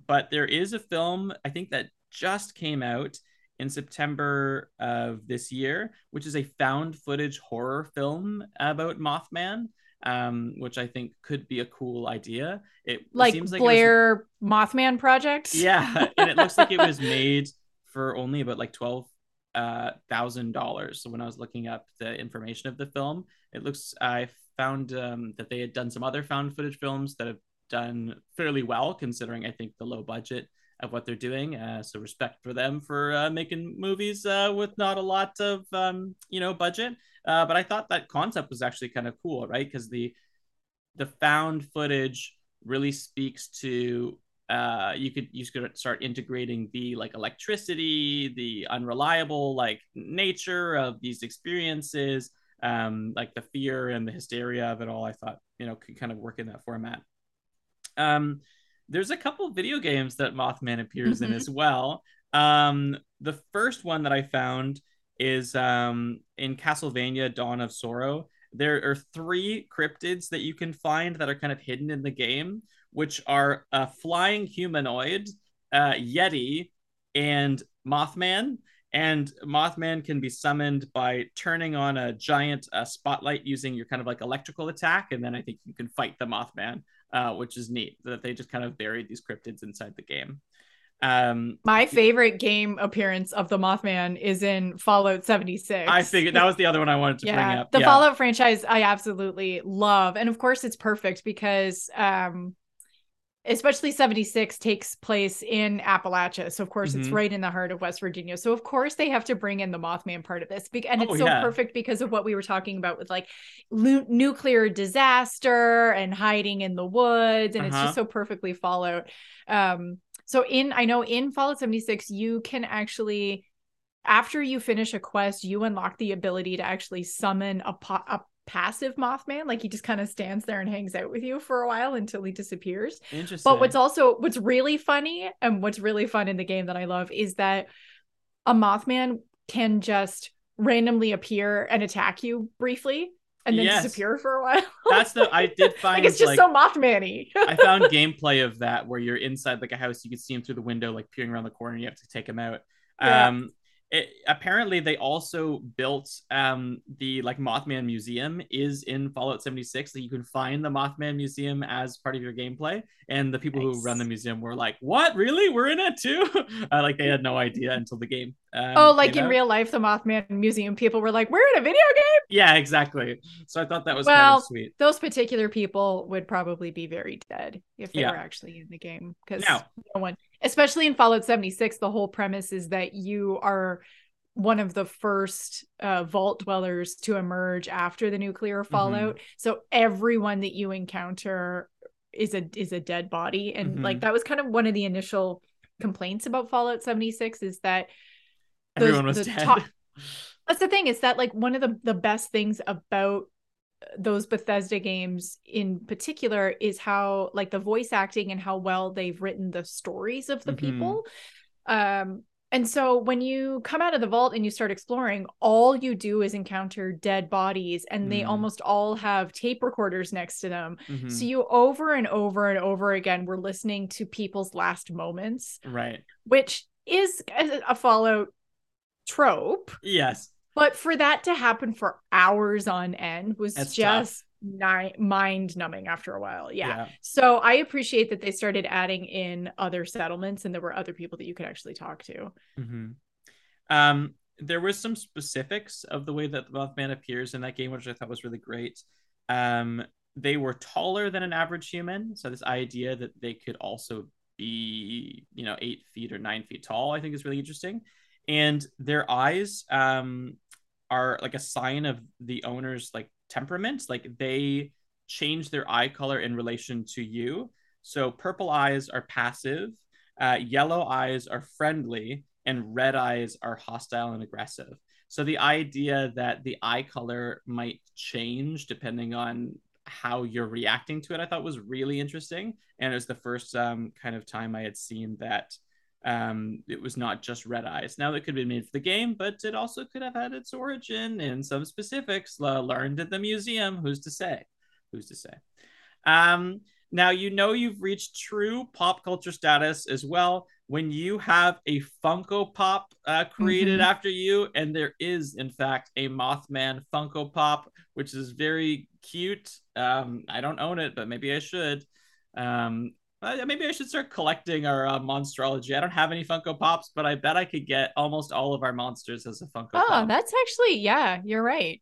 but there is a film I think that just came out in September of this year, which is a found footage horror film about Mothman. Um, which I think could be a cool idea. It like, seems like it was- Blair Mothman project. yeah, and it looks like it was made for only about like twelve uh, thousand dollars. So when I was looking up the information of the film, it looks I found um, that they had done some other found footage films that have done fairly well, considering I think the low budget of what they're doing. Uh, so respect for them for uh, making movies uh, with not a lot of um, you know budget. Uh, but I thought that concept was actually kind of cool, right? Because the the found footage really speaks to uh, you could you could start integrating the like electricity, the unreliable like nature of these experiences, um, like the fear and the hysteria of it all. I thought you know could kind of work in that format. Um, there's a couple video games that Mothman appears mm-hmm. in as well. Um, the first one that I found is um, in Castlevania Dawn of Sorrow. There are three cryptids that you can find that are kind of hidden in the game which are a flying humanoid, uh, Yeti, and Mothman. And Mothman can be summoned by turning on a giant uh, spotlight using your kind of like electrical attack. And then I think you can fight the Mothman, uh, which is neat that they just kind of buried these cryptids inside the game. Um, My favorite game appearance of the Mothman is in Fallout 76. I figured that was the other one I wanted to yeah, bring up. The yeah. Fallout franchise I absolutely love. And of course it's perfect because um especially 76 takes place in Appalachia. So of course mm-hmm. it's right in the heart of West Virginia. So of course they have to bring in the Mothman part of this. And it's oh, so yeah. perfect because of what we were talking about with like lu- nuclear disaster and hiding in the woods and uh-huh. it's just uh-huh. so perfectly followed. Um so in I know in Fallout 76 you can actually after you finish a quest you unlock the ability to actually summon a, po- a passive Mothman. Like he just kind of stands there and hangs out with you for a while until he disappears. Interesting. But what's also what's really funny and what's really fun in the game that I love is that a Mothman can just randomly appear and attack you briefly and then yes. disappear for a while. That's the I did find like it's just like, so Mothman-y. I found gameplay of that where you're inside like a house, you can see him through the window, like peering around the corner, and you have to take him out. Yeah. Um, it, apparently they also built um, the like Mothman Museum is in Fallout 76 that you can find the Mothman Museum as part of your gameplay. And the people nice. who run the museum were like what? Really? We're in it too? Uh, like they had no idea until the game um, oh like in real life the Mothman Museum people were like we're in a video game yeah exactly so I thought that was well, kind of sweet those particular people would probably be very dead if they yeah. were actually in the game because no one especially in Fallout 76, the whole premise is that you are one of the first uh, vault dwellers to emerge after the nuclear mm-hmm. fallout. Mm-hmm. So everyone that you encounter is a is a dead body, and mm-hmm. like that was kind of one of the initial complaints about Fallout 76 is that everyone was dead. Top, that's the thing is that like one of the the best things about those Bethesda games in particular is how like the voice acting and how well they've written the stories of the mm-hmm. people. Um and so when you come out of the vault and you start exploring, all you do is encounter dead bodies and mm. they almost all have tape recorders next to them. Mm-hmm. So you over and over and over again we're listening to people's last moments. Right. Which is a Fallout trope. Yes. But for that to happen for hours on end was That's just ni- mind numbing after a while. Yeah. yeah. So I appreciate that they started adding in other settlements and there were other people that you could actually talk to. Mm-hmm. Um, there was some specifics of the way that the Mothman appears in that game, which I thought was really great. Um, they were taller than an average human. So this idea that they could also be, you know, eight feet or nine feet tall, I think is really interesting. And their eyes, um, are like a sign of the owner's like temperament. Like they change their eye color in relation to you. So purple eyes are passive, uh, yellow eyes are friendly, and red eyes are hostile and aggressive. So the idea that the eye color might change depending on how you're reacting to it, I thought was really interesting. And it was the first um, kind of time I had seen that um, it was not just red eyes. Now that could be made for the game, but it also could have had its origin in some specifics uh, learned at the museum. Who's to say? Who's to say? Um, now you know you've reached true pop culture status as well when you have a Funko Pop uh, created mm-hmm. after you, and there is in fact a Mothman Funko Pop, which is very cute. Um, I don't own it, but maybe I should. Um, uh, maybe I should start collecting our uh, monstrology. I don't have any Funko Pops, but I bet I could get almost all of our monsters as a Funko oh, Pop. that's actually yeah, you're right.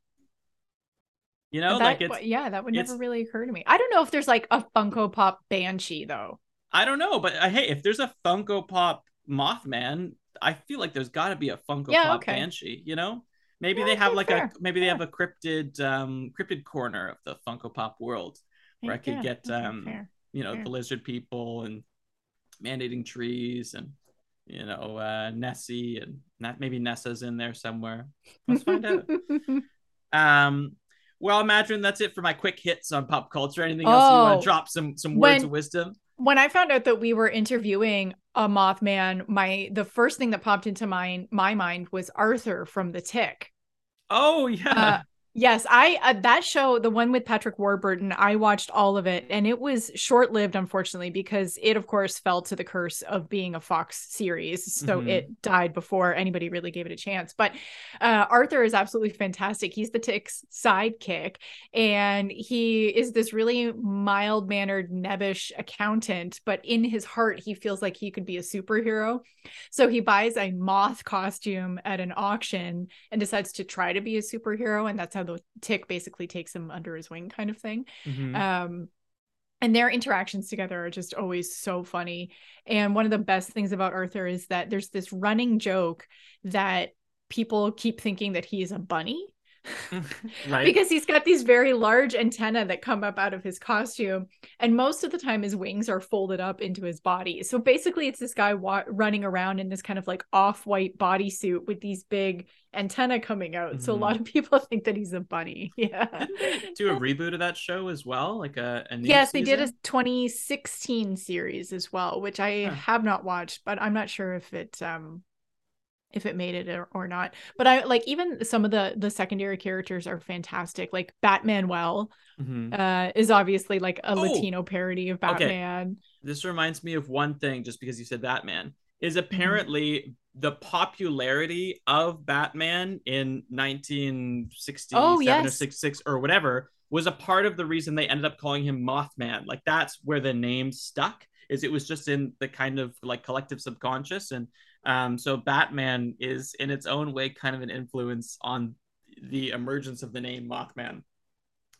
You know, that, like it's yeah, that would never really occur to me. I don't know if there's like a Funko Pop Banshee though. I don't know, but uh, hey, if there's a Funko Pop Mothman, I feel like there's got to be a Funko yeah, Pop okay. Banshee. You know, maybe yeah, they have like fair. a maybe they have a cryptid um cryptid corner of the Funko Pop world where I could get um you know Yeah. the lizard people and man-eating trees and you know uh, Nessie and not maybe Nessa's in there somewhere. Let's find out. Um, well, imagine that's it for my quick hits on pop culture. Anything else you want Oh, to drop some some words when- of wisdom? when I found out that we were interviewing a Mothman, my the first thing that popped into my my mind was Arthur from The Tick. Oh yeah. Uh, yes, I uh, that show, the one with Patrick Warburton, I watched all of it, and it was short lived, unfortunately, because it, of course, fell to the curse of being a Fox series, so Mhm. it died before anybody really gave it a chance. But uh, Arthur is absolutely fantastic. He's the Tick's sidekick, and he is this really mild mannered, nebbish accountant, but in his heart, he feels like he could be a superhero. So he buys a moth costume at an auction and decides to try to be a superhero. And that's how the tick basically takes him under his wing, kind of thing. Mhm. Um, and their interactions together are just always so funny. And one of the best things about Arthur is that there's this running joke that people keep thinking that he is a bunny right. because he's got these very large antennae that come up out of his costume and most of the time his wings are folded up into his body so basically it's this guy wa- running around in this kind of like off-white bodysuit with these big antennae coming out so a Mhm. lot of people think that he's a bunny yeah do a reboot of that show as well? Like a, a new yes they did a 2016 series as well which i Huh. have not watched but i'm not sure if it um if it made it or, or not but i like even some of the the secondary characters are fantastic like Bat Manuel Mhm. uh is obviously like a Oh! latino parody of Batman. Okay. This reminds me of one thing, just because you said Batman, is Mm-hmm. apparently the popularity of Batman in 1967 Oh, or yes. 66 or whatever was a part of the reason they ended up calling him Mothman. Like that's where the name stuck. Is it was just in the kind of like collective subconscious, and um, so Batman is in its own way kind of an influence on the emergence of the name Mothman.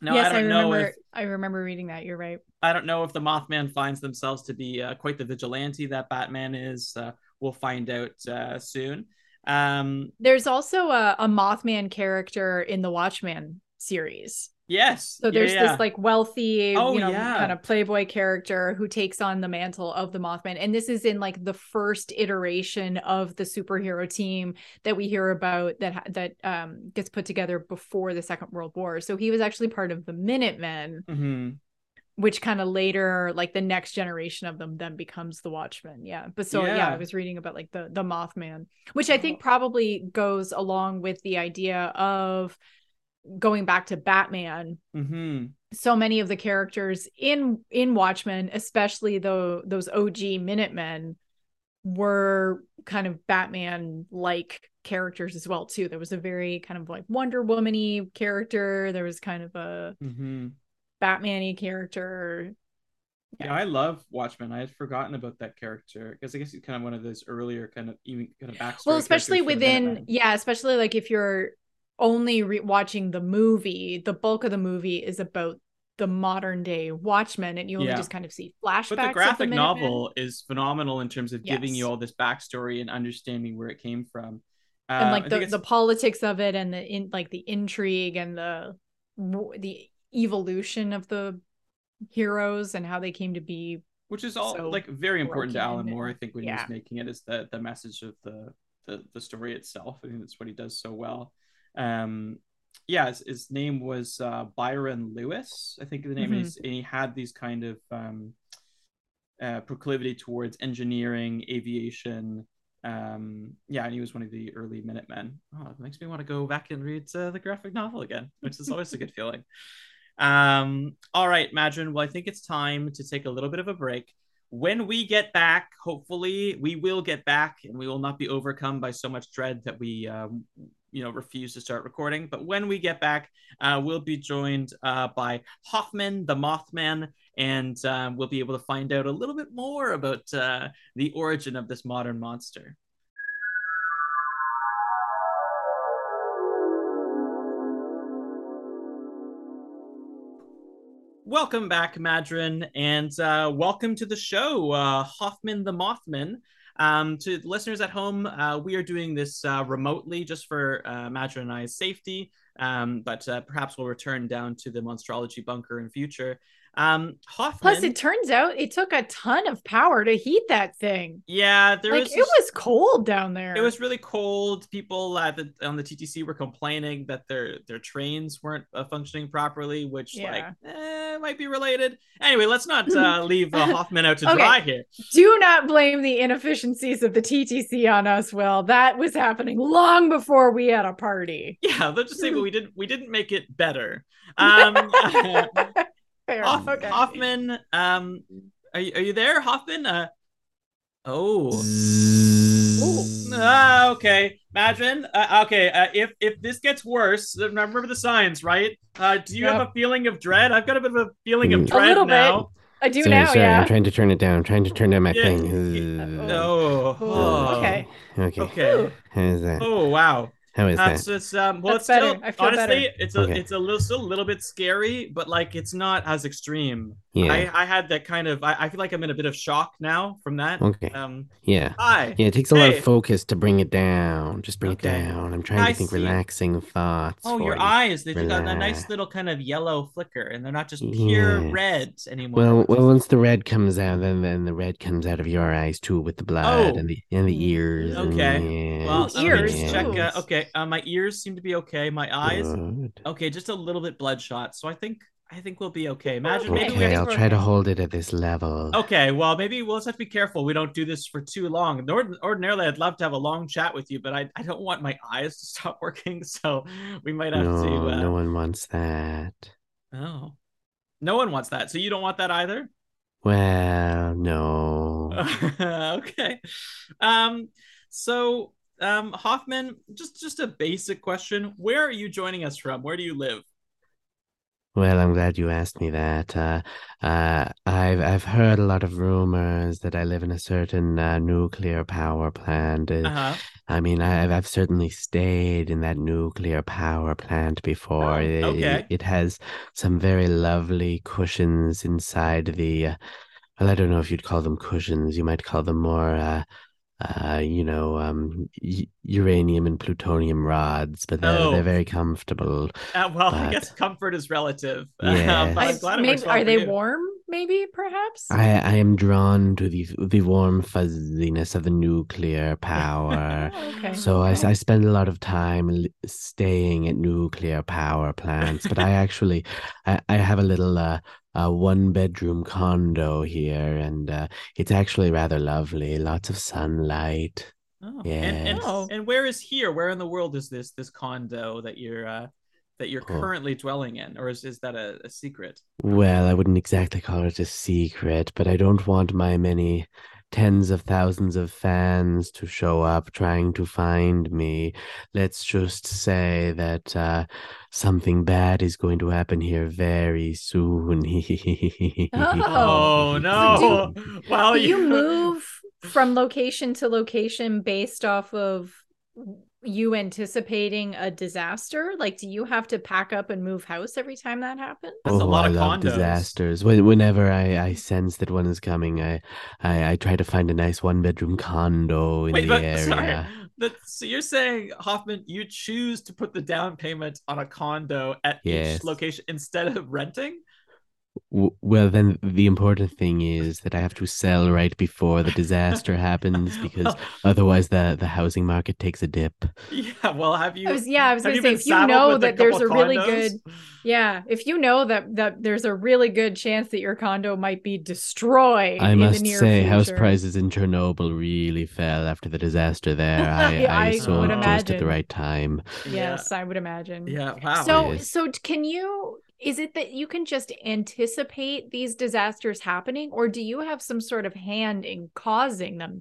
Now yes I i, don't know remember if i remember reading that you're right I don't know if the Mothman finds themselves to be uh, quite the vigilante that Batman is. Uh, we'll find out uh, soon. Um, there's also a, a mothman character in the watchman series yes. So there's yeah. this like wealthy, Oh, you know, yeah. kind of playboy character who takes on the mantle of the Mothman. And this is in like the first iteration of the superhero team that we hear about that that um gets put together before the Second World War. So he was actually part of the Minutemen, Mhm. which kind of later like the next generation of them then becomes the Watchmen. Yeah. But so yeah, Yeah. I was reading about like the the Mothman, which I think probably goes along with the idea of going back to Batman Mhm. so many of the characters in in Watchmen, especially though those OG Minutemen, were kind of Batman like characters as well too. There was a very kind of like Wonder Woman-y character. There was kind of a Mhm. Batman-y character. Yeah, I love Watchmen. I had forgotten about that character because I guess he's kind of one of those earlier kind of even kind of backstory. Well, especially the within yeah, especially like if you're only re- watching the movie, the bulk of the movie is about the modern day Watchmen, and you only Yeah. just kind of see flashbacks. But the graphic Minutemen. novel is phenomenal in terms of giving you all this backstory and understanding where it came from. Uh, and like the, the politics of it and the in like the intrigue and the the evolution of the heroes and how they came to be which is all so like very important to Alan Moore. I think when he yeah. was making it is the the message of the the, the story itself. I think that's what he does so well. Um, yeah, his, his name was uh, Byron Lewis. I think the name Mhm. is, and he had these kind of um, uh, proclivity towards engineering, aviation. Um, yeah, and he was one of the early Minutemen. Oh, it makes me want to go back and read uh, the graphic novel again, which is always a good feeling. Um, all right, Madron. Well, I think it's time to take a little bit of a break. When we get back, hopefully we will get back and we will not be overcome by so much dread that we, um, you know, refuse to start recording. But when we get back, uh, we'll be joined uh, by Hoffman, the Mothman, and um, we'll be able to find out a little bit more about uh, the origin of this modern monster. Welcome back, Madron, and uh, welcome to the show, uh, Hoffman the Mothman. Um, to listeners at home, uh, we are doing this uh, remotely just for uh, Madron and I's safety, um, but uh, perhaps we'll return down to the Monstrology bunker in future. Um, Hoffman. Plus, it turns out it took a ton of power to heat that thing. yeah, there like was it was cold down there. it was really cold. People at the on the TTC were complaining that their their trains weren't uh, functioning properly, which like eh, might be related. Anyway, let's not uh, leave uh, Hoffman out to Okay. dry here. Do not blame the inefficiencies of the TTC on us, Will. That was happening long before we had a party. Yeah, let's just say we didn't we didn't make it better. Um, Fair. Hoff- okay. Hoffman, um, are you, are you there, Hoffman? Uh, oh. Ah, okay, Madron. Uh, okay, uh, if if this gets worse, uh, remember the signs, right? Uh, do you Yep. have a feeling of dread? I've got a bit of a feeling of Mm. A dread little bit. I do sorry, now, sorry, yeah. I'm trying to turn it down. I'm trying to turn down my Yeah, thing. yeah. No. Oh, okay. Okay. Okay. How's that? Oh wow. How is That's that? just um. Well, That's it's still better. I feel honestly, better. it's a Okay. it's a little still a little bit scary, but like it's not as extreme. Yeah. I I had that kind of. I, I feel like I'm in a bit of shock now from that. Okay. Um. Yeah. Hi. Yeah, it takes a lot of focus to bring it down. Just bring Okay. it down. I'm trying I to think see. relaxing thoughts. Oh, for your you. eyes. They've got that nice little kind of yellow flicker, and they're not just pure Yes. red anymore. Well, which well, once the red comes out, then then the red comes out of your eyes too, with the blood Oh. and the and the ears. and Okay. yeah, well, Ooh, I'm gonna ears, just check. Uh, ooh. Okay, uh, my ears seem to be okay. My eyes, Good. okay, just a little bit bloodshot. So I think I think we'll be okay. Imagine maybe we Okay, I'll try to hold it at this level. Okay, well, maybe we'll just have to be careful. We don't do this for too long. Ord- Ordinarily, I'd love to have a long chat with you, but I, I don't want my eyes to stop working. So we might have no, to. Uh... no one wants that. Oh, no one wants that. So you don't want that either. Well, no. okay. Um. So, um, Hoffman, just just a basic question. Where are you joining us from? Where do you live? Well, I'm glad you asked me that. Uh, uh, I've I've heard a lot of rumors that I live in a certain uh, nuclear power plant. Uh, Uh huh. I mean, I've I've certainly stayed in that nuclear power plant before. Oh, It- okay. It, has some very lovely cushions inside the. Uh, well, I don't know if you'd call them cushions. You might call them more, uh, uh, you know, um, uranium and plutonium rods, but they're Oh. they're very comfortable. Uh, well, I guess comfort is relative. Yes. but I'm I- it maybe, works well are for they you. warm? Maybe, perhaps. I, I am drawn to the the warm fuzziness of the nuclear power. Okay. So I, okay. I spend a lot of time staying at nuclear power plants, but I actually I, I have a little uh, uh one bedroom condo here, and uh, it's actually rather lovely. Lots of sunlight. Oh. And, and, Oh. and where is here? Where in the world is this this condo that you're uh, that you're Oh. currently dwelling in, or is is that a, a secret? Well, I wouldn't exactly call it a secret, but I don't want my many tens of thousands of fans to show up trying to find me. Let's just say that uh, something bad is going to happen here very soon. Oh, So no! well, Do you move from location to location based off of you anticipating a disaster? Like, do you have to pack up and move house every time that happens? That's a oh, lot I of love condos. disasters. Whenever I, I sense that one is coming, I, I, I try to find a nice one bedroom condo in Wait, the but area. sorry. That, so you're saying Hoffman, you choose to put the down payment on a condo at Yes. each location instead of renting? W- Well, then the important thing is that I have to sell right before the disaster happens because Well, otherwise the, the housing market takes a dip. yeah. Well, have you? I was, yeah, I was going to say, if you know with that there's a couple really good, yeah, if you know that that there's a really good chance that your condo might be destroyed I in must the near say, house prices in Chernobyl really fell after the disaster there. I, Yeah, I, I sold just at the right time. Yes, I would imagine. Yeah. Wow. So, Yes. so can you? Is it that you can just anticipate these disasters happening, or do you have some sort of hand in causing them?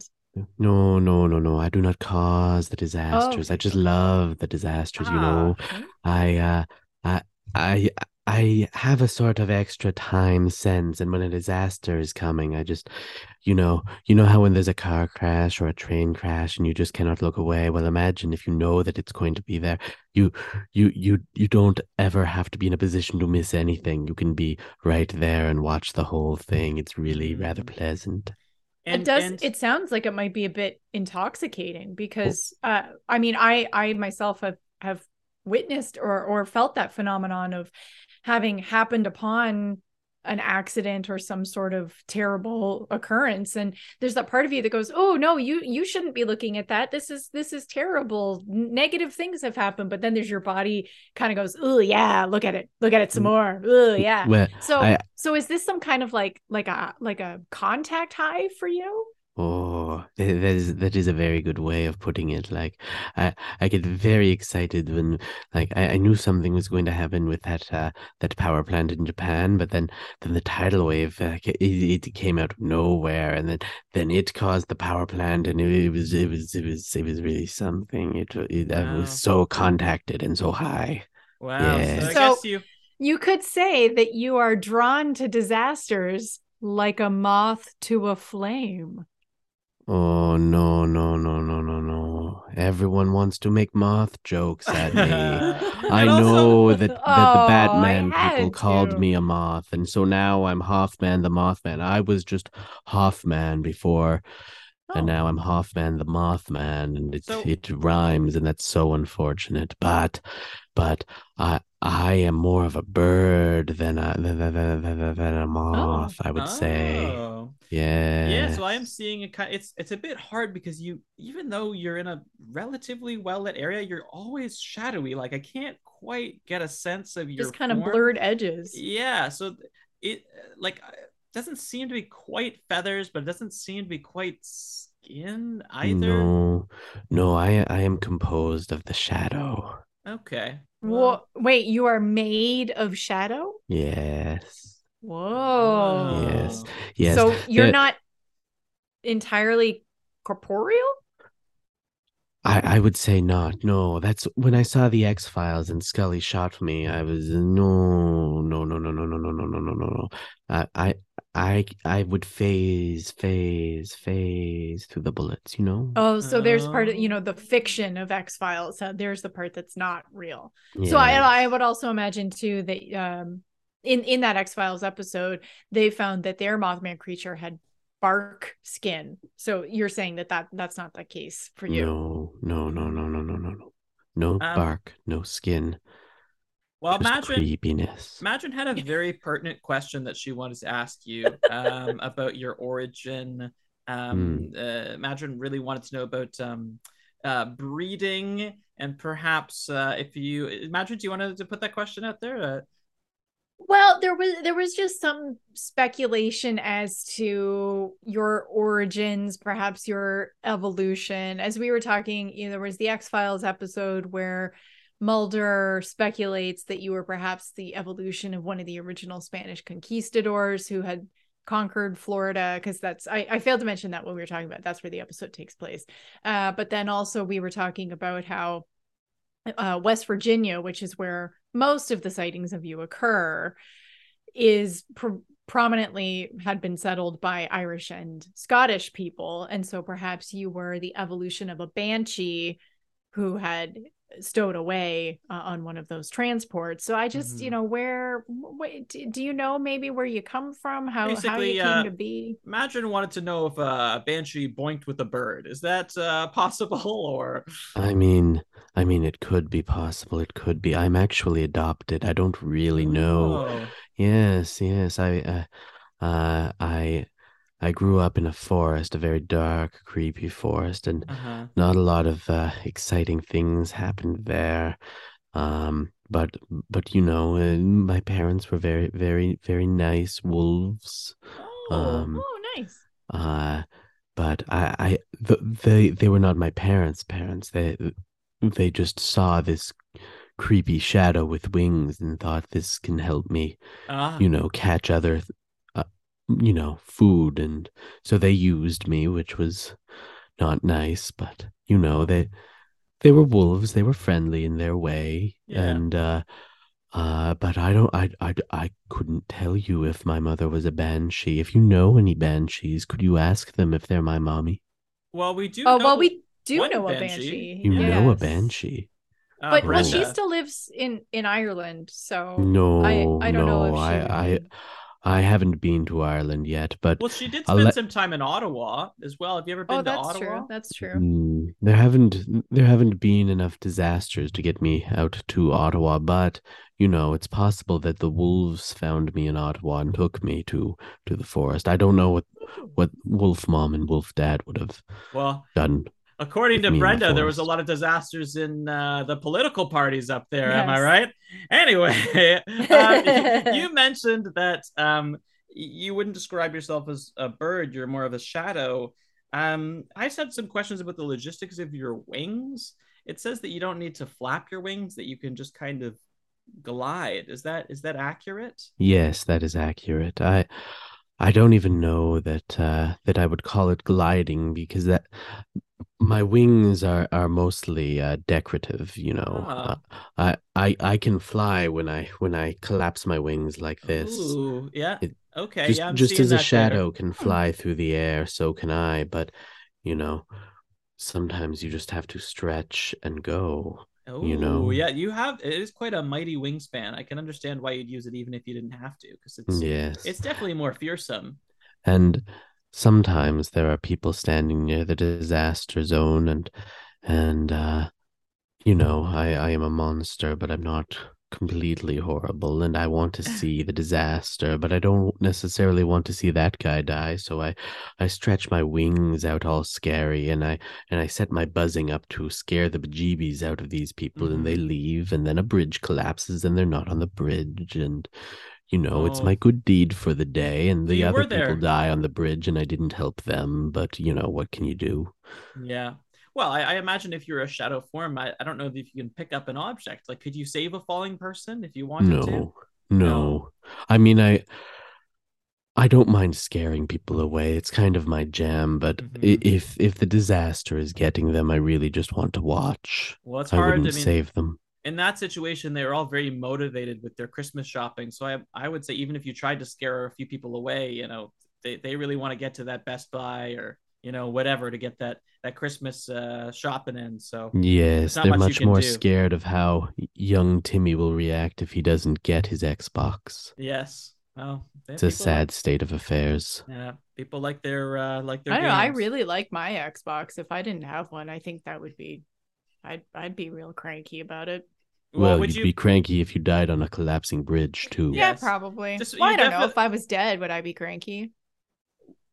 No, no, no, no. I do not cause the disasters. I just love the disasters, you know. Ah, I uh I I I have a sort of extra time sense and when a disaster is coming, I just you know, you know how when there's a car crash or a train crash and you just cannot look away. Well, imagine if you know that it's going to be there. You you you you don't ever have to be in a position to miss anything. You can be right there and watch the whole thing. It's really rather Mm. pleasant. and, it does. and- It sounds like it might be a bit intoxicating because, uh, I mean, I I myself have have witnessed or or felt that phenomenon of having happened upon an accident or some sort of terrible occurrence. And there's that part of you that goes oh no you you shouldn't be looking at that. This is this is terrible. Negative things have happened. But then there's your body kind of goes oh yeah look at it. Look at it some mm. more. Oh yeah. Well, so I- so is this some kind of like like a like a contact high for you? Oh, that that is that is a very good way of putting it. Like, I I get very excited when like I, I knew something was going to happen with that uh that power plant in Japan, but then then the tidal wave uh, it, it came out of nowhere, and then then it caused the power plant, and it, it was it was it was it was really something. It, it I was so contacted and so high. Wow. Yeah. So I So- guess you you could say that you are drawn to disasters like a moth to a flame Oh no no no no no no! Everyone wants to make moth jokes at me. I also- know that, that the Oh, I Batman people had called me a moth, and so now I'm Hoffman the Mothman. I was just Hoffman before, and Oh. now I'm Hoffman the Mothman, and it So- it rhymes, and that's so unfortunate. But but I I am more of a bird than a than, than, than, than, than a moth. I would say, Oh. yeah. Yeah, so I am seeing a kind it's it's a bit hard because you even though you're in a relatively well lit area, you're always shadowy. Like I can't quite get a sense of your just kind of blurred edges Yeah, so it uh, like uh, doesn't seem to be quite feathers, but it doesn't seem to be quite skin either. No, no, I I am composed of the shadow. Okay. Wha- wait you are made of shadow Yes. whoa Yes. Oh. Yes. so you're there- not entirely corporeal I, I would say not. No, that's when I saw the X Files and Scully shot me. I was no, no, no, no, no, no, no, no, no, no, no, no. I, I, I, I would phase, phase, phase through the bullets. You know. oh so there's part of you know Oh. the fiction of x-files so there's the part that's not real So I, I would also imagine too that um in in that X Files episode they found that their Mothman creature had bark skin. So you're saying that that that's not the case for you. No, no, no, no, no, no, no, no. No Um, bark, no skin. Well, just imagine creepiness. Imagine had a very pertinent question that she wanted to ask you um, about your origin. Um, Hmm. uh, Imagine really wanted to know about um, uh, breeding and perhaps uh, if you imagine, do you want to put that question out there? Uh, Well, there was there was just some speculation as to your origins, perhaps your evolution. As we were talking, you know, there was the X Files episode where Mulder speculates that you were perhaps the evolution of one of the original Spanish conquistadors who had conquered Florida, because that's I, I failed to mention that when we were talking about that's where the episode takes place. Uh, but then also we were talking about how uh, West Virginia, which is where most of the sightings of you occur, is pr- prominently had been settled by Irish and Scottish people. And so perhaps you were the evolution of a banshee who had stowed away uh, on one of those transports. So I just, you Mhm. know, where, wait, do do you know maybe where you come from? How, how you came uh, to be? Imagine wanted to know if uh, a banshee boinked with a bird. Is that uh, possible or? I mean, I mean, it could be possible. It could be. I'm actually adopted. I don't really know. Oh. Yes, yes. I, uh, uh, I, I grew up in a forest, a very dark, creepy forest, and Uh-huh. not a lot of uh, exciting things happened there. Um, but but you know, uh, my parents were very, very, very nice wolves. Oh. Um, oh, nice. Uh, but I, I, th they, they were not my parents' parents. They, they just saw this creepy shadow with wings and thought this can help me, Ah. you know, catch other, you know, food. And so they used me, which was not nice, but you know, they, they were wolves. They were friendly in their way. Yeah. And, uh, uh, but I don't, I, I, I couldn't tell you if my mother was a banshee. If you know any banshees, could you ask them if they're my mommy? Well, we do. Oh, know well, we do one know a banshee. banshee. You know a banshee. uh, But well, she still lives in in Ireland, so No, I I don't know if she. I, I, I haven't been to Ireland yet, but Well, she did spend let- some time in Ottawa as well. Have you ever been Oh, to that's Ottawa? true. That's true. Mm, there haven't there haven't been enough disasters to get me out to Ottawa, but you know, it's possible that the wolves found me in Ottawa and took me to to the forest. I don't know what what Wolf Mom and Wolf Dad would have Well, done. According to me the Brenda, there was a lot of disasters in uh, the political parties up there. Am I right? Anyway, uh, you mentioned that um, you wouldn't describe yourself as a bird. You're more of a shadow. Um, I just had some questions about the logistics of your wings. It says that you don't need to flap your wings; that you can just kind of glide. Is that is that accurate? Yes, that is accurate. I I don't even know that uh that I would call it gliding because that my wings are are mostly uh decorative, you know. Ah. Uh, I I I can fly when I when I collapse my wings like this. Ooh, yeah. It- okay. just yeah, just as a that there. shadow can Hmm. fly through the air, so can I, but you know, sometimes you just have to stretch and go. Oh, you know. yeah, you have it is quite a mighty wingspan. I can understand why you'd use it even if you didn't have to, because it's Yes. it's definitely more fearsome. And sometimes there are people standing near the disaster zone and and uh you know, I I am a monster, but I'm not completely horrible and I want to see the disaster, but I don't necessarily want to see that guy die, so I I stretch my wings out all scary and I and I set my buzzing up to scare the bejeebies out of these people and they leave and then a bridge collapses and they're not on the bridge and you know, it's Oh. my good deed for the day, and the you other people die on the bridge, and I didn't help them. But you know, what can you do? Yeah. Well, I, I imagine if you're a shadow form, I, I don't know if you can pick up an object. Like, could you save a falling person if you wanted to? No, No. no. I mean, I, I don't mind scaring people away. It's kind of my jam. But i Mhm. if if the disaster is getting them, I really just want to watch. Well, it's I hard. I wouldn't mean, save them. In that situation, they were all very motivated with their Christmas shopping. So I, I would say even if you tried to scare a few people away, you know, they, they really want to get to that Best Buy or you know whatever to get that that Christmas uh, shopping in. So Yes, they're much much more do. scared of how young Timmy will react if he doesn't get his Xbox. yes, well, It's a people sad state of affairs. Yeah, people like their uh, like their. I don't know. I really like my Xbox. If I didn't have one, I think that would be, I'd I'd be real cranky about it. Well, would you'd you? be cranky if you died on a collapsing bridge too. Yeah. Yeah, Yes. probably. Just- well, I don't know. If I was dead, would I be cranky?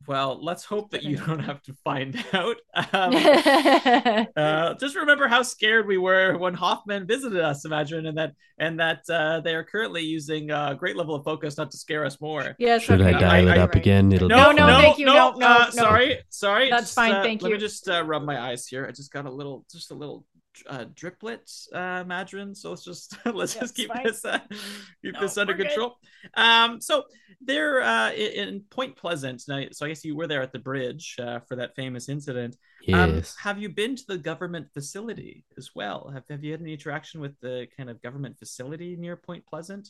Well, let's hope that you don't have to find out. Um, uh, just remember how scared we were when Hoffman visited us. Imagine, and that and that uh, they are currently using a great level of focus not to scare us more. yes. Should okay, I dial you're it up right. again? It'll No, be no, fun. thank you. no, No, no, uh, no. Sorry, sorry. That's Just, fine, uh, thank Let you. me just uh, rub my eyes here. I just got a little, just a little uh, driplet, uh, Madron. So let's just let's Yes, just keep fine. this uh, keep No, this under we're good. control. Um, so they're uh, in Point Pleasant. Now, so I guess you were there at the bridge uh, for that famous incident. Um, Yes. have you been to the government facility as well? Have Have you had any interaction with the kind of government facility near Point Pleasant?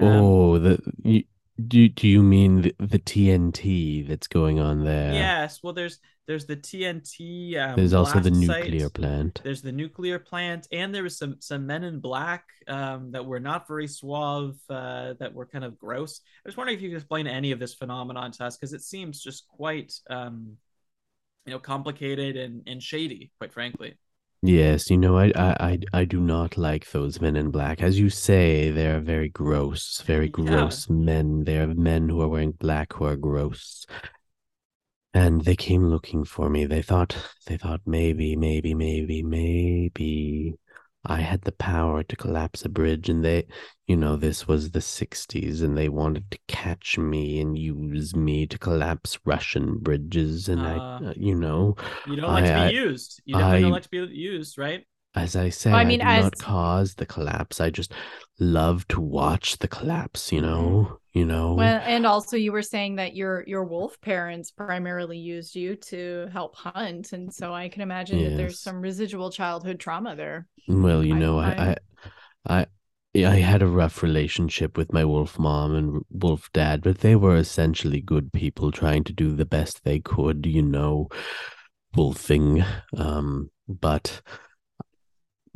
Um, oh, the you, do do you mean the, the TNT that's going on there? Yes. Well, there's there's the TNT. Um, There's also the nuclear site. plant. There's the nuclear plant, and there was some some men in black um, that were not very suave, uh, that were kind of gross. I was wondering if you could explain any of this phenomenon to us, because it seems just quite, um, you know, complicated and and shady, quite frankly. Yes, you know, I, I I I do not like those men in black. As you say, they are very gross, very Yeah. gross men. They are men who are wearing black who are gross. And they came looking for me. They thought they thought maybe, maybe, maybe, maybe I had the power to collapse a bridge and they you know, this was the 60s and they wanted to catch me and use me to collapse Russian bridges and I Uh, uh, you know, You don't like to be used. You don't I- like to be used, right? As I said, I I, mean, do as- not cause the collapse. I just love to watch the collapse, you know? You know? Well, and also you were saying that your your wolf parents primarily used you to help hunt, and so I can imagine that there's some residual childhood trauma there. Well, you I know, I, I I I had a rough relationship with my wolf mom and wolf dad, but they were essentially good people trying to do the best they could, you know, wolfing. Um, but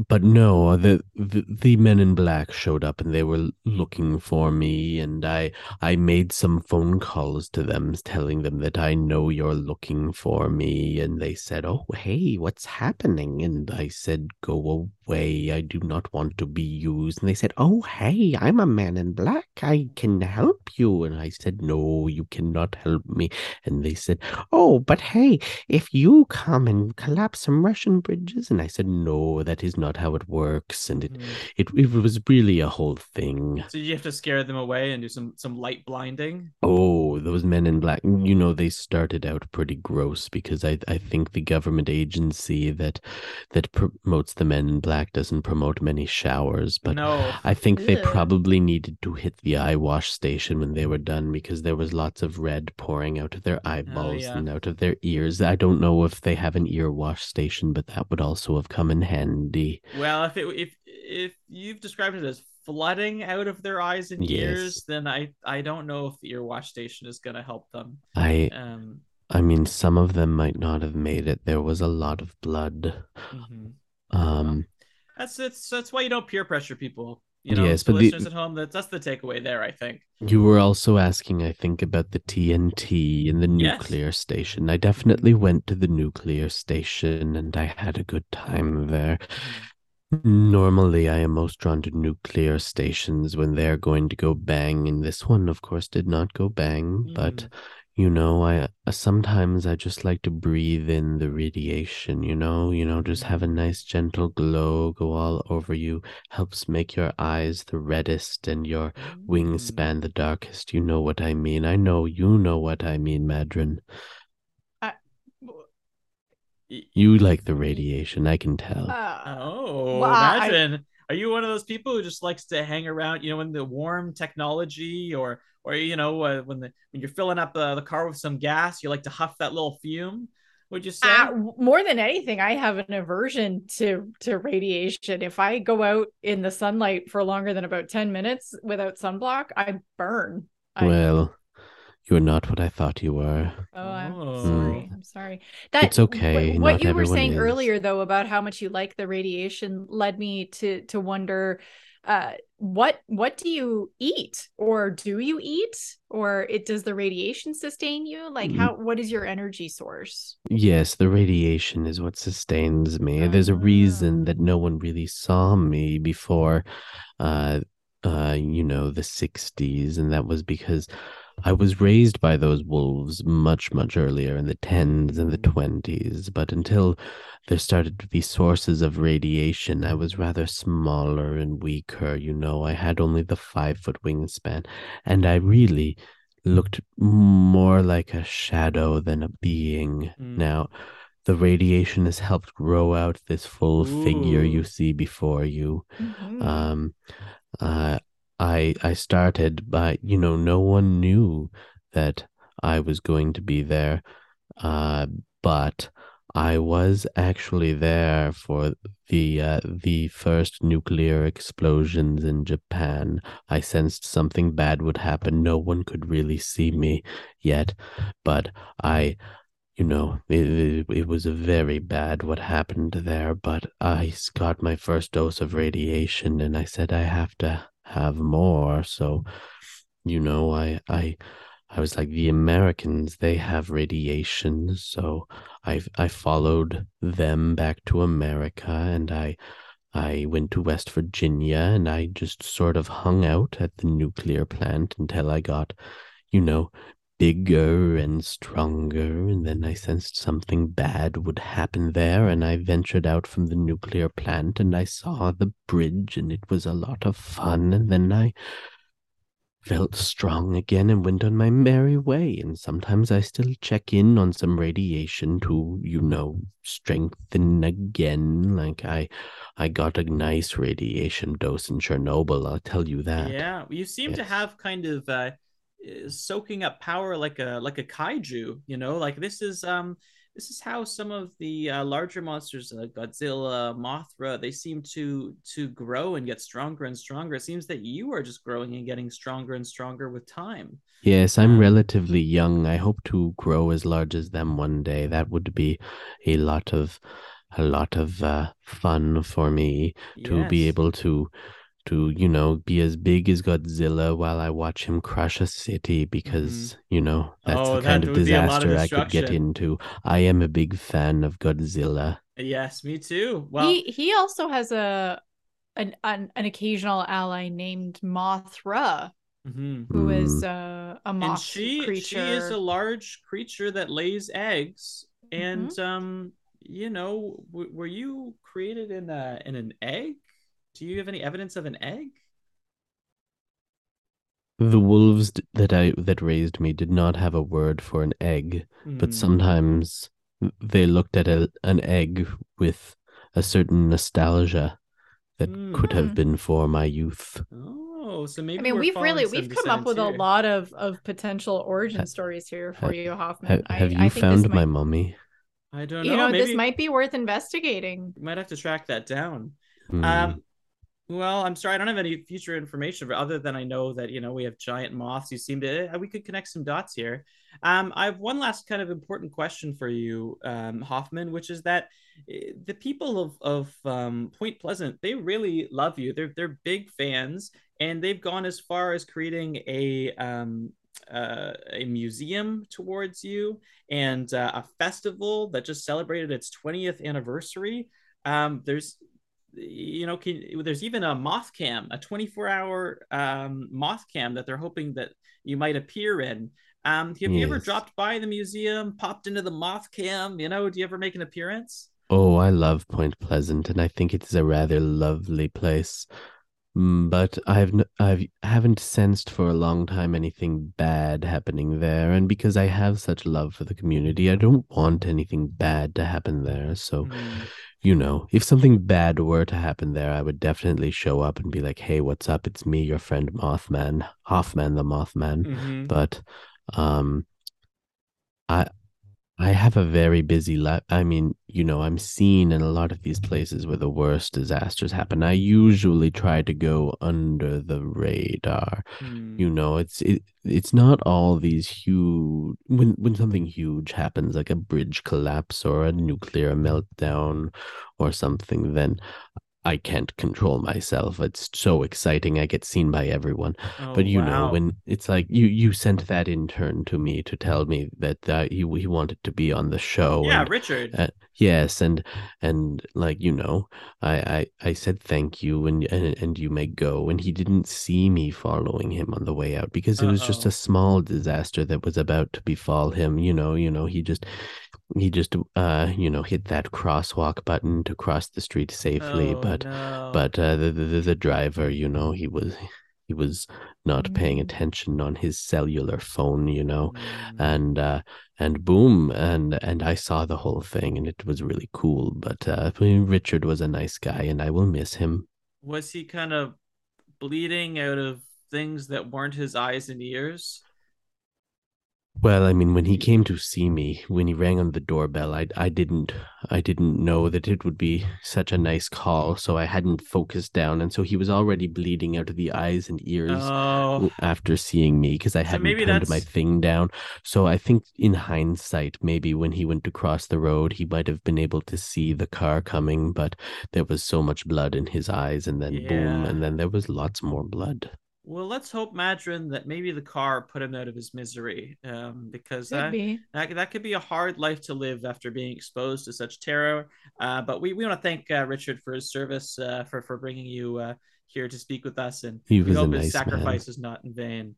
but no, the, the the men in black showed up and they were looking for me, and I I made some phone calls to them, telling them that I know you're looking for me, and they said, "Oh, hey, what's happening?" And I said, "Go away, I do not want to be used." And they said, "Oh, hey, I'm a man in black, I can help you." And I said, "No, you cannot help me." And they said, "Oh, but hey, if you come and collapse some Russian bridges," and I said, "No, that is not." not how it works, and it, mm. it it was really a whole thing. So you have to scare them away and do some some light blinding. Oh, those men in black! You know they started out pretty gross because I I think the government agency that that promotes the men in black doesn't promote many showers, but no. I think they probably needed to hit the eye wash station when they were done because there was lots of red pouring out of their oh, eyeballs oh, yeah. and out of their ears. I don't know if they have an ear wash station, but that would also have come in handy. Well, if it if if you've described it as flooding out of their eyes and yes. ears, then I I don't know if the ear wash station is going to help them. I um I mean, some of them might not have made it. There was a lot of blood. Mm-hmm. Um, that's that's that's why you don't peer pressure people. You know, yes, but listeners the, at home, that's that's the takeaway there. I think you were also asking, I think, about the TNT and the nuclear yes. station. I definitely went to the nuclear station, and I had a good time there. Normally, I am most drawn to nuclear stations when they're going to go bang, and this one, of course, did not go bang. Mm. But you know, I uh, sometimes I just like to breathe in the radiation. You know, you know, just have a nice gentle glow go all over you. Helps make your eyes the reddest and your mm. wingspan the darkest. You know what I mean. I know you know what I mean, Madron. You like the radiation, I can tell. Uh, oh, well, imagine. I... Are you one of those people who just likes to hang around, you know, in the warm technology, or, or you know, uh, when the when you're filling up uh, the car with some gas, you like to huff that little fume? Would you say? Uh, more than anything, I have an aversion to to radiation. If I go out in the sunlight for longer than about ten minutes without sunblock, I burn. Well, you're not what I thought you were. Oh, I'm oh. sorry. I'm sorry. That it's okay. What, what you were saying is. earlier, though, about how much you like the radiation, led me to to wonder, uh, what what do you eat, or do you eat, or it does the radiation sustain you? Like, mm. how what is your energy source? Yes, the radiation is what sustains me. There's a reason ah. that no one really saw me before, uh, uh, you know, the '60s, and that was because I was raised by those wolves much, much earlier in the 10s and the 20s, but until there started to be sources of radiation, I was rather smaller and weaker. You know, I had only the five foot wingspan, and I really looked more like a shadow than a being. Mm. Now, the radiation has helped grow out this full Ooh. figure you see before you. Mm-hmm. Um, uh, I I started by you know no one knew that I was going to be there, uh, but I was actually there for the uh, the first nuclear explosions in Japan. I sensed something bad would happen. No one could really see me yet, but I you know, it, it, was a very bad what happened there, but I got my first dose of radiation and I said I have to have more. So, you know, I I I was like the Americans, they have radiation, so I I followed them back to America and I I went to West Virginia and I just sort of hung out at the nuclear plant until I got, you know, bigger and stronger, and then I sensed something bad would happen there, and I ventured out from the nuclear plant and I saw the bridge, and it was a lot of fun, and then I felt strong again and went on my merry way. And sometimes I still check in on some radiation to, you know, strengthen again. Like I I got a nice radiation dose in Chernobyl, I'll tell you that. Yeah. You seem yes. to have kind of uh soaking up power like a like a kaiju you know? Like this is um this is how some of the uh, larger monsters like godzilla mothra they seem to to grow and get stronger and stronger. It seems that you are just growing and getting stronger and stronger with time. Yes i'm um, relatively young. I hope to grow as large as them one day. That would be a lot of a lot of uh, fun for me to be able to to you know be as big as Godzilla while I watch him crush a city because you know that's Mm-hmm. Oh, the kind that of would be a lot of disaster I could get into. I am a big fan of Godzilla. Yes, me too. Well, he he also has a an, an an occasional ally named Mothra, mhm. who is uh, a and moth she creature. she is a large creature that lays eggs and Mm-hmm. um you know w- were you created in a in an egg do you have any evidence of an egg The wolves that I that raised me did not have a word for an egg, but Hmm. sometimes they looked at a, an egg with a certain nostalgia that could Hmm. have been for my youth. oh so maybe I mean, we're we've really we've come up with a lot of of potential origin Ha- stories here for ha- you, Hoffman. I- have I, you think this found my might, mummy? i don't know you know maybe this might be worth investigating. we might have to track that down Hmm. um well i'm sorry i don't have any future information but other than i know that you know we have giant moths. You seem to uh, we could connect some dots here. Um i have one last kind of important question for you um hoffman which is that eh, the people of of um, point pleasant they really love you. They're they're big fans and they've gone as far as creating a um uh, a museum towards you and uh, a festival that just celebrated its 20th anniversary. Um there's you know can there's even a moth cam a 24 hour um moth cam that they're hoping that you might appear in um have you ever dropped by the museum popped into the moth cam you know do you ever make an appearance Oh, I love Point Pleasant, and I think it is a rather lovely place. Mm, But I've n- I've haven't sensed for a long time anything bad happening there, and because I have such love for the community, I don't want anything bad to happen there. So, Hmm. You know, if something bad were to happen there, I would definitely show up and be like, "Hey, what's up? It's me, your friend Mothman, Hoffman the Mothman." Mhm. But, um, I I have a very busy life. I mean, you know, I'm seen in a lot of these places where the worst disasters happen. I usually try to go under the radar. Hmm. You know, it's it, it's not all these huge when when something huge happens like a bridge collapse or a nuclear meltdown or something then I can't control myself. It's so exciting. I get seen by everyone. Oh, but you know when it's like you you sent that intern to me to tell me that uh, he he wanted to be on the show yeah and richard. uh, yes and and like you know I, I i said thank you and, and and you may go. And he didn't see me following him on the way out because it was just a small disaster that was about to befall him. You know you know he just he just uh you know hit that crosswalk button to cross the street safely oh, but no. but uh, the, the the driver you know he was he was not paying Mm. attention on his cellular phone you know Hmm. and uh and boom and and i saw the whole thing and it was really cool but uh richard was a nice guy and i will miss him was he kind of bleeding out of things that weren't his eyes and ears well i mean when he came to see me when he rang on the doorbell i i didn't i didn't know that it would be such a nice call so i hadn't focused down and so he was already bleeding out of the eyes and ears oh after seeing me because I So hadn't turned my thing down. So I think in hindsight, maybe when he went to cross the road, he might have been able to see the car coming, but there was so much blood in his eyes, and then boom, and then there was lots more blood. Well, let's hope, Madron, that maybe the car put him out of his misery, um, because Could that, be. that that could be a hard life to live after being exposed to such terror. Uh, but we, we want to thank uh, Richard for his service, uh, for for bringing you uh, here to speak with us, and He we was a hope his nice man. sacrifice is not in vain.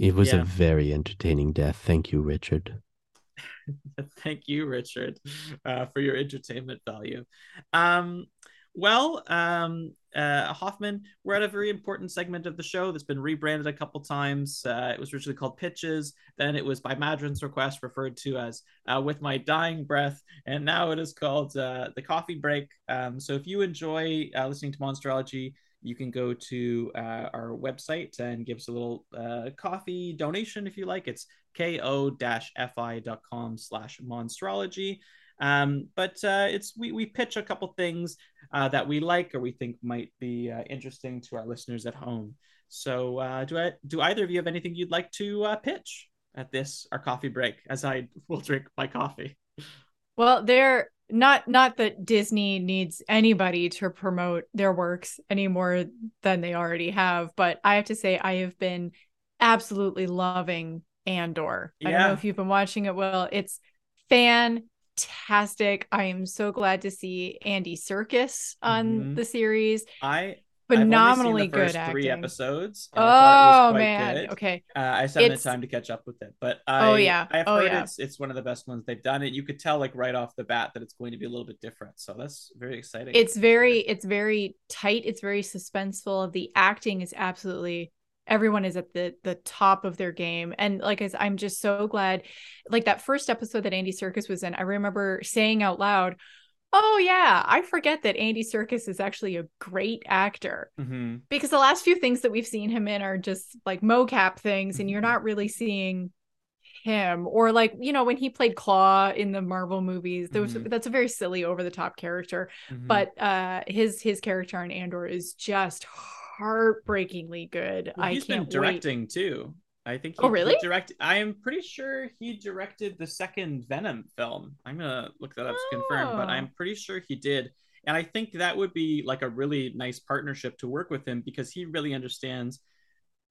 It was Yeah. a very entertaining death. Thank you, Richard. Thank you, Richard, uh, for your entertainment value. Um, well, um, uh, Hoffman, we're at a very important segment of the show that's been rebranded a couple times. Uh, it was originally called Pitches, then it was by Madron's request referred to as uh, With My Dying Breath, and now it is called uh, The Coffee Break. Um, so if you enjoy uh, listening to Monstrology, you can go to uh, our website and give us a little uh, coffee donation if you like. It's ko-fi.com slash monstrology. Um, but uh, it's we, we pitch a couple things uh, that we like or we think might be uh, interesting to our listeners at home. So uh, do I do either of you have anything you'd like to uh, pitch at this our coffee break as I will drink my coffee? Well, they're not not that Disney needs anybody to promote their works any more than they already have, but I have to say I have been absolutely loving Andor. I don't know if you've been watching it. Well, it's fantastic. I am so glad to see Andy Serkis on Mhm. the series. I Phenomenally I've only seen the first good three acting. episodes. it was Oh man. good. Okay. Uh, I just haven't had time to catch up with it, but I, Oh, yeah. I've Oh, heard yeah. it's it's one of the best ones they've done. It you could tell like right off the bat that it's going to be a little bit different. So that's very exciting. it's very it's very tight it's very suspenseful the acting is absolutely everyone is at the the top of their game and like as i'm just so glad like that first episode that andy serkis was in i remember saying out loud oh yeah i forget that andy serkis is actually a great actor hmm because the last few things that we've seen him in are just like mocap things and you're Mhm. not really seeing him or like you know when he played klaue in the marvel movies Mhm. that's a very silly over the top character Mm-hmm. but uh his his character on andor is just heartbreakingly good Well, i he's can't been directing too. I think. He, Oh, really? Direct. I am pretty sure he directed the second Venom film. I'm gonna look that up to confirm, but Oh. I'm pretty sure he did. And I think that would be like a really nice partnership to work with him because he really understands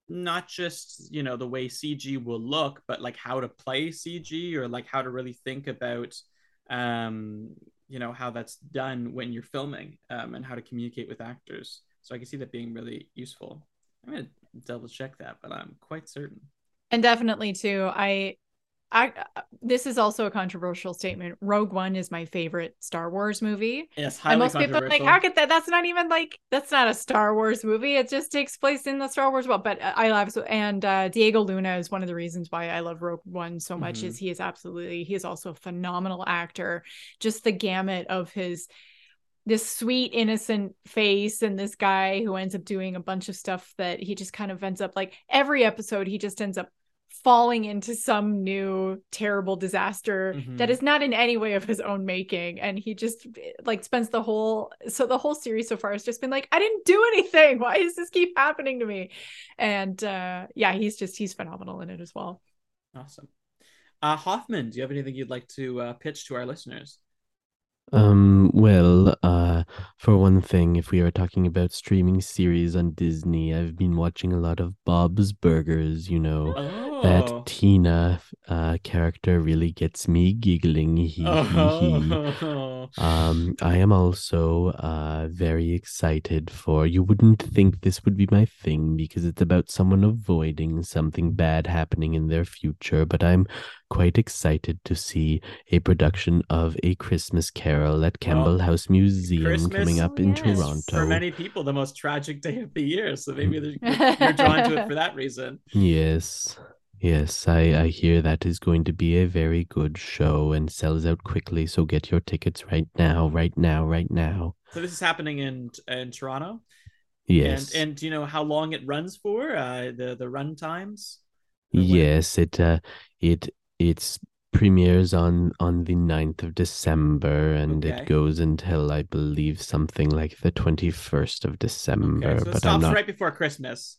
not just you know the way CG will look, but like how to play CG or like how to really think about um you know how that's done when you're filming um, and how to communicate with actors. So I can see that being really useful. I'm gonna double check that, but I'm quite certain. and definitely too i i this is also a controversial statement rogue one is my favorite star wars movie Yes, and most people are like how could that that's not even like that's not a star wars movie it just takes place in the star wars world but i love so and uh diego luna is one of the reasons why i love rogue one so much Mhm. is he is absolutely he is also a phenomenal actor just the gamut of his this sweet innocent face and this guy who ends up doing a bunch of stuff that he just kind of ends up like every episode he just ends up falling into some new terrible disaster that Mhm. is not in any way of his own making and he just like spends the whole so the whole series so far has just been like i didn't do anything why does this keep happening to me and uh yeah he's just he's phenomenal in it as well Awesome. Uh, Hoffman, do you have anything you'd like to uh, pitch to our listeners? Um, well, uh, for one thing, if we are talking about streaming series on Disney, I've been watching a lot of Bob's Burgers, you know. Oh, That Tina uh character really gets me giggling. Hee hee hee. oh. Um, I am also uh very excited for you wouldn't think this would be my thing because it's about someone avoiding something bad happening in their future, but I'm quite excited to see a production of A Christmas Carol at Campbell House Museum Christmas coming up in yes. Toronto. for many people, the most tragic day of the year. So maybe you're drawn to it for that reason. Yes. Yes, I, I hear that is going to be a very good show and sells out quickly, so get your tickets right now, right now, right now. So this is happening in in Toronto. Yes. And and do you know how long it runs for? Uh, the the run times. Yes, it uh it it's premieres on on the 9th of December and Okay. it goes until I believe something like the 21st of December, Okay, so it but stops not right before Christmas.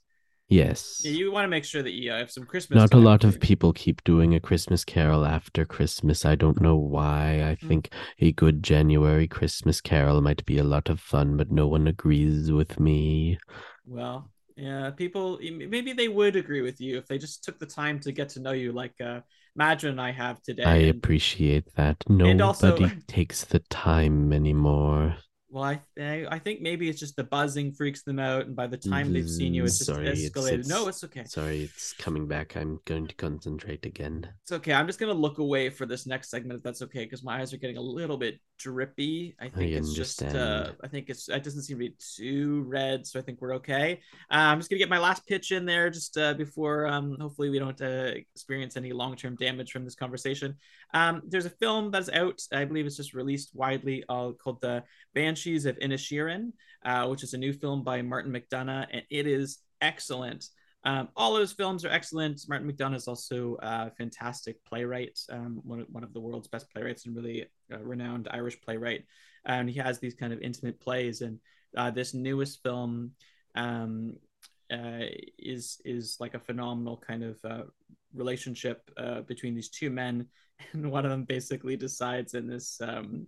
Yes. Yeah, you want to make sure that you have some Christmas. Not a lot of people keep doing a Christmas carol after Christmas. I don't know why. I Mm. think a good January Christmas carol might be a lot of fun, but no one agrees with me. Well, yeah, people maybe they would agree with you if they just took the time to get to know you, like uh, Madron and I have today. I and- appreciate that. Nobody also- takes the time anymore. Well, I, I I think maybe it's just the buzzing freaks them out, and by the time they've seen you, it's just Sorry, it's- escalated. no, it's- it's okay. Sorry, it's coming back. I'm going to concentrate again. It's okay. I'm just gonna look away for this next segment if that's okay, because my eyes are getting a little bit drippy. I think it's just uh. I think it's it doesn't seem to be too red, so I think we're okay. Uh, I'm just gonna get my last pitch in there just uh, before um hopefully we don't uh, experience any long term damage from this conversation. Um, there's a film that's out. I believe it's just released widely uh, called the Banshees of Inisherin, uh, which is a new film by Martin McDonagh, and it is excellent. Um, all of his films are excellent. Martin McDonagh is also a fantastic playwright, um, one, of, one of the world's best playwrights and really uh, renowned Irish playwright. And he has these kind of intimate plays. And uh, this newest film um, uh, is is like a phenomenal kind of uh, relationship uh, between these two men. And one of them basically decides in this um,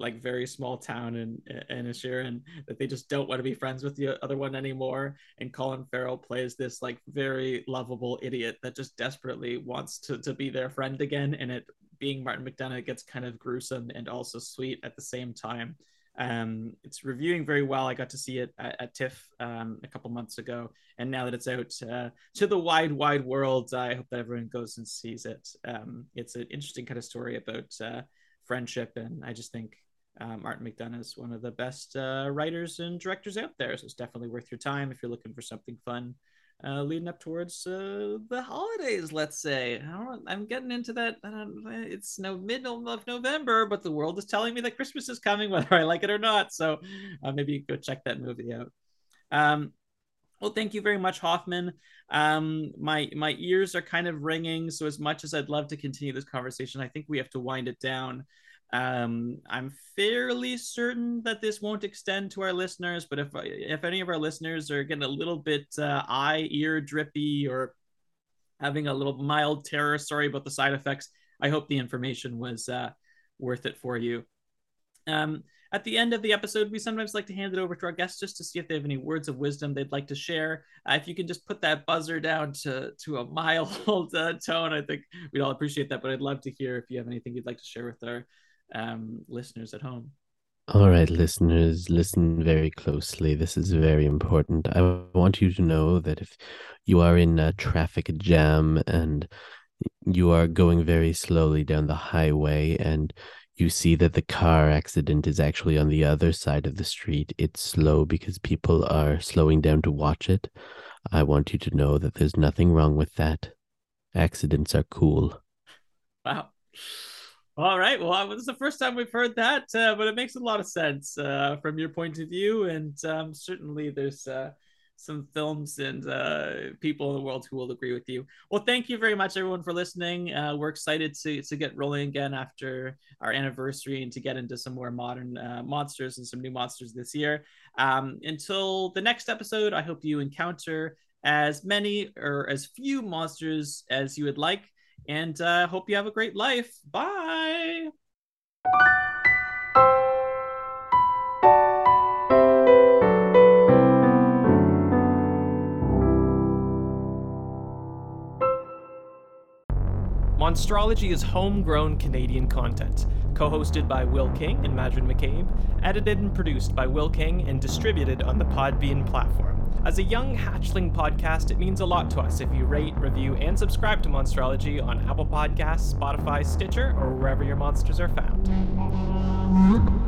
like very small town in in and that they just don't want to be friends with the other one anymore. And Colin Farrell plays this like very lovable idiot that just desperately wants to to be their friend again. And it being Martin McDonagh gets kind of gruesome and also sweet at the same time. Um, it's reviewing very well. I got to see it at, at TIFF um, a couple months ago, and now that it's out uh, to the wide, wide world, I hope that everyone goes and sees it. Um, it's an interesting kind of story about uh, friendship, and I just think uh, Martin McDonagh is one of the best uh, writers and directors out there. So it's definitely worth your time if you're looking for something fun uh, leading up towards uh, the holidays. Let's say I am getting into that. it's no middle of November, but the world is telling me that Christmas is coming, whether I like it or not. So uh, maybe go check that movie out. Um, well, thank you very much, Hoffman. Um, my my ears are kind of ringing. So as much as I'd love to continue this conversation, I think we have to wind it down. Um, I'm fairly certain that this won't extend to our listeners, but if if any of our listeners are getting a little bit uh, eye ear drippy or having a little mild terror sorry about the side effects, I hope the information was uh, worth it for you. Um, at the end of the episode, we sometimes like to hand it over to our guests just to see if they have any words of wisdom they'd like to share. Uh, if you can just put that buzzer down to to a mild uh, tone, I think we'd all appreciate that. But I'd love to hear if you have anything you'd like to share with our um, listeners at home. All right, listeners, listen very closely. This is very important. I want you to know that if you are in a traffic jam and you are going very slowly down the highway and you see that the car accident is actually on the other side of the street, it's slow because people are slowing down to watch it. I want you to know that there's nothing wrong with that. Accidents are cool. Wow. All right. Well, this is the first time we've heard that, uh, but it makes a lot of sense uh, from your point of view. And um, certainly there's uh, some films and uh, people in the world who will agree with you. Well, thank you very much, everyone, for listening. Uh, we're excited to, to get rolling again after our anniversary and to get into some more modern uh, monsters and some new monsters this year. Um, until the next episode, I hope you encounter as many or as few monsters as you would like and uh, hope you have a great life. Bye. Monstrology is homegrown Canadian content, co hosted by Will King and Madron McCabe, edited and produced by Will King, and distributed on the Podbean platform. As a young hatchling podcast, it means a lot to us if you rate, review, and subscribe to Monstrology on Apple Podcasts, Spotify, Stitcher, or wherever your monsters are found.